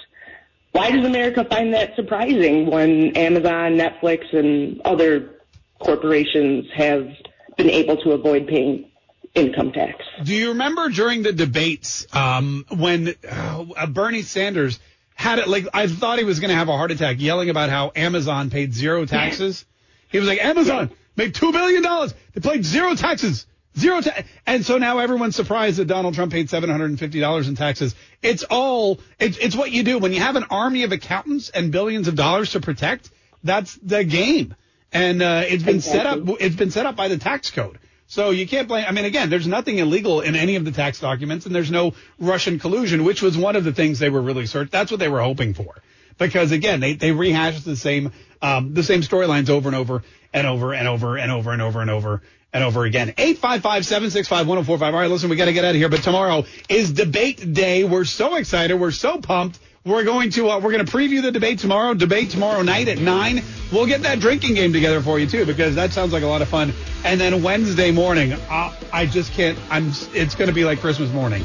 Why does America find that surprising when Amazon, Netflix, and other corporations have been able to avoid paying income tax? Do you remember during the debates um, when uh, Bernie Sanders had it like I thought he was going to have a heart attack yelling about how Amazon paid zero taxes? He was like, Amazon made two billion dollars. They paid zero taxes. Zero ta- and so now everyone's surprised that Donald Trump paid seven hundred and fifty dollars in taxes. It's all it's it's what you do when you have an army of accountants and billions of dollars to protect. That's the game, and uh, it's been set up. It's been set up by the tax code. So you can't blame. I mean, again, there's nothing illegal in any of the tax documents, and there's no Russian collusion, which was one of the things they were really search. That's what they were hoping for, because again, they they rehashed the same um, the same storylines over and over and over and over and over and over and over and over again. 855-765-1045. All right, listen, we got to get out of here, but tomorrow is debate day. We're so excited. We're so pumped. We're going to uh, we're going to preview the debate tomorrow. Debate tomorrow night at nine. We'll get that drinking game together for you too because that sounds like a lot of fun. And then Wednesday morning, uh, I just can't. I'm. It's going to be like Christmas morning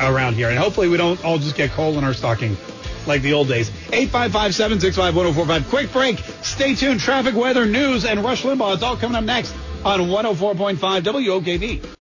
around here, and hopefully we don't all just get coal in our stocking like the old days. 855-765-1045. Quick break. Stay tuned. Traffic, weather, news, and Rush Limbaugh. It's all coming up next on 104.5 WOKV.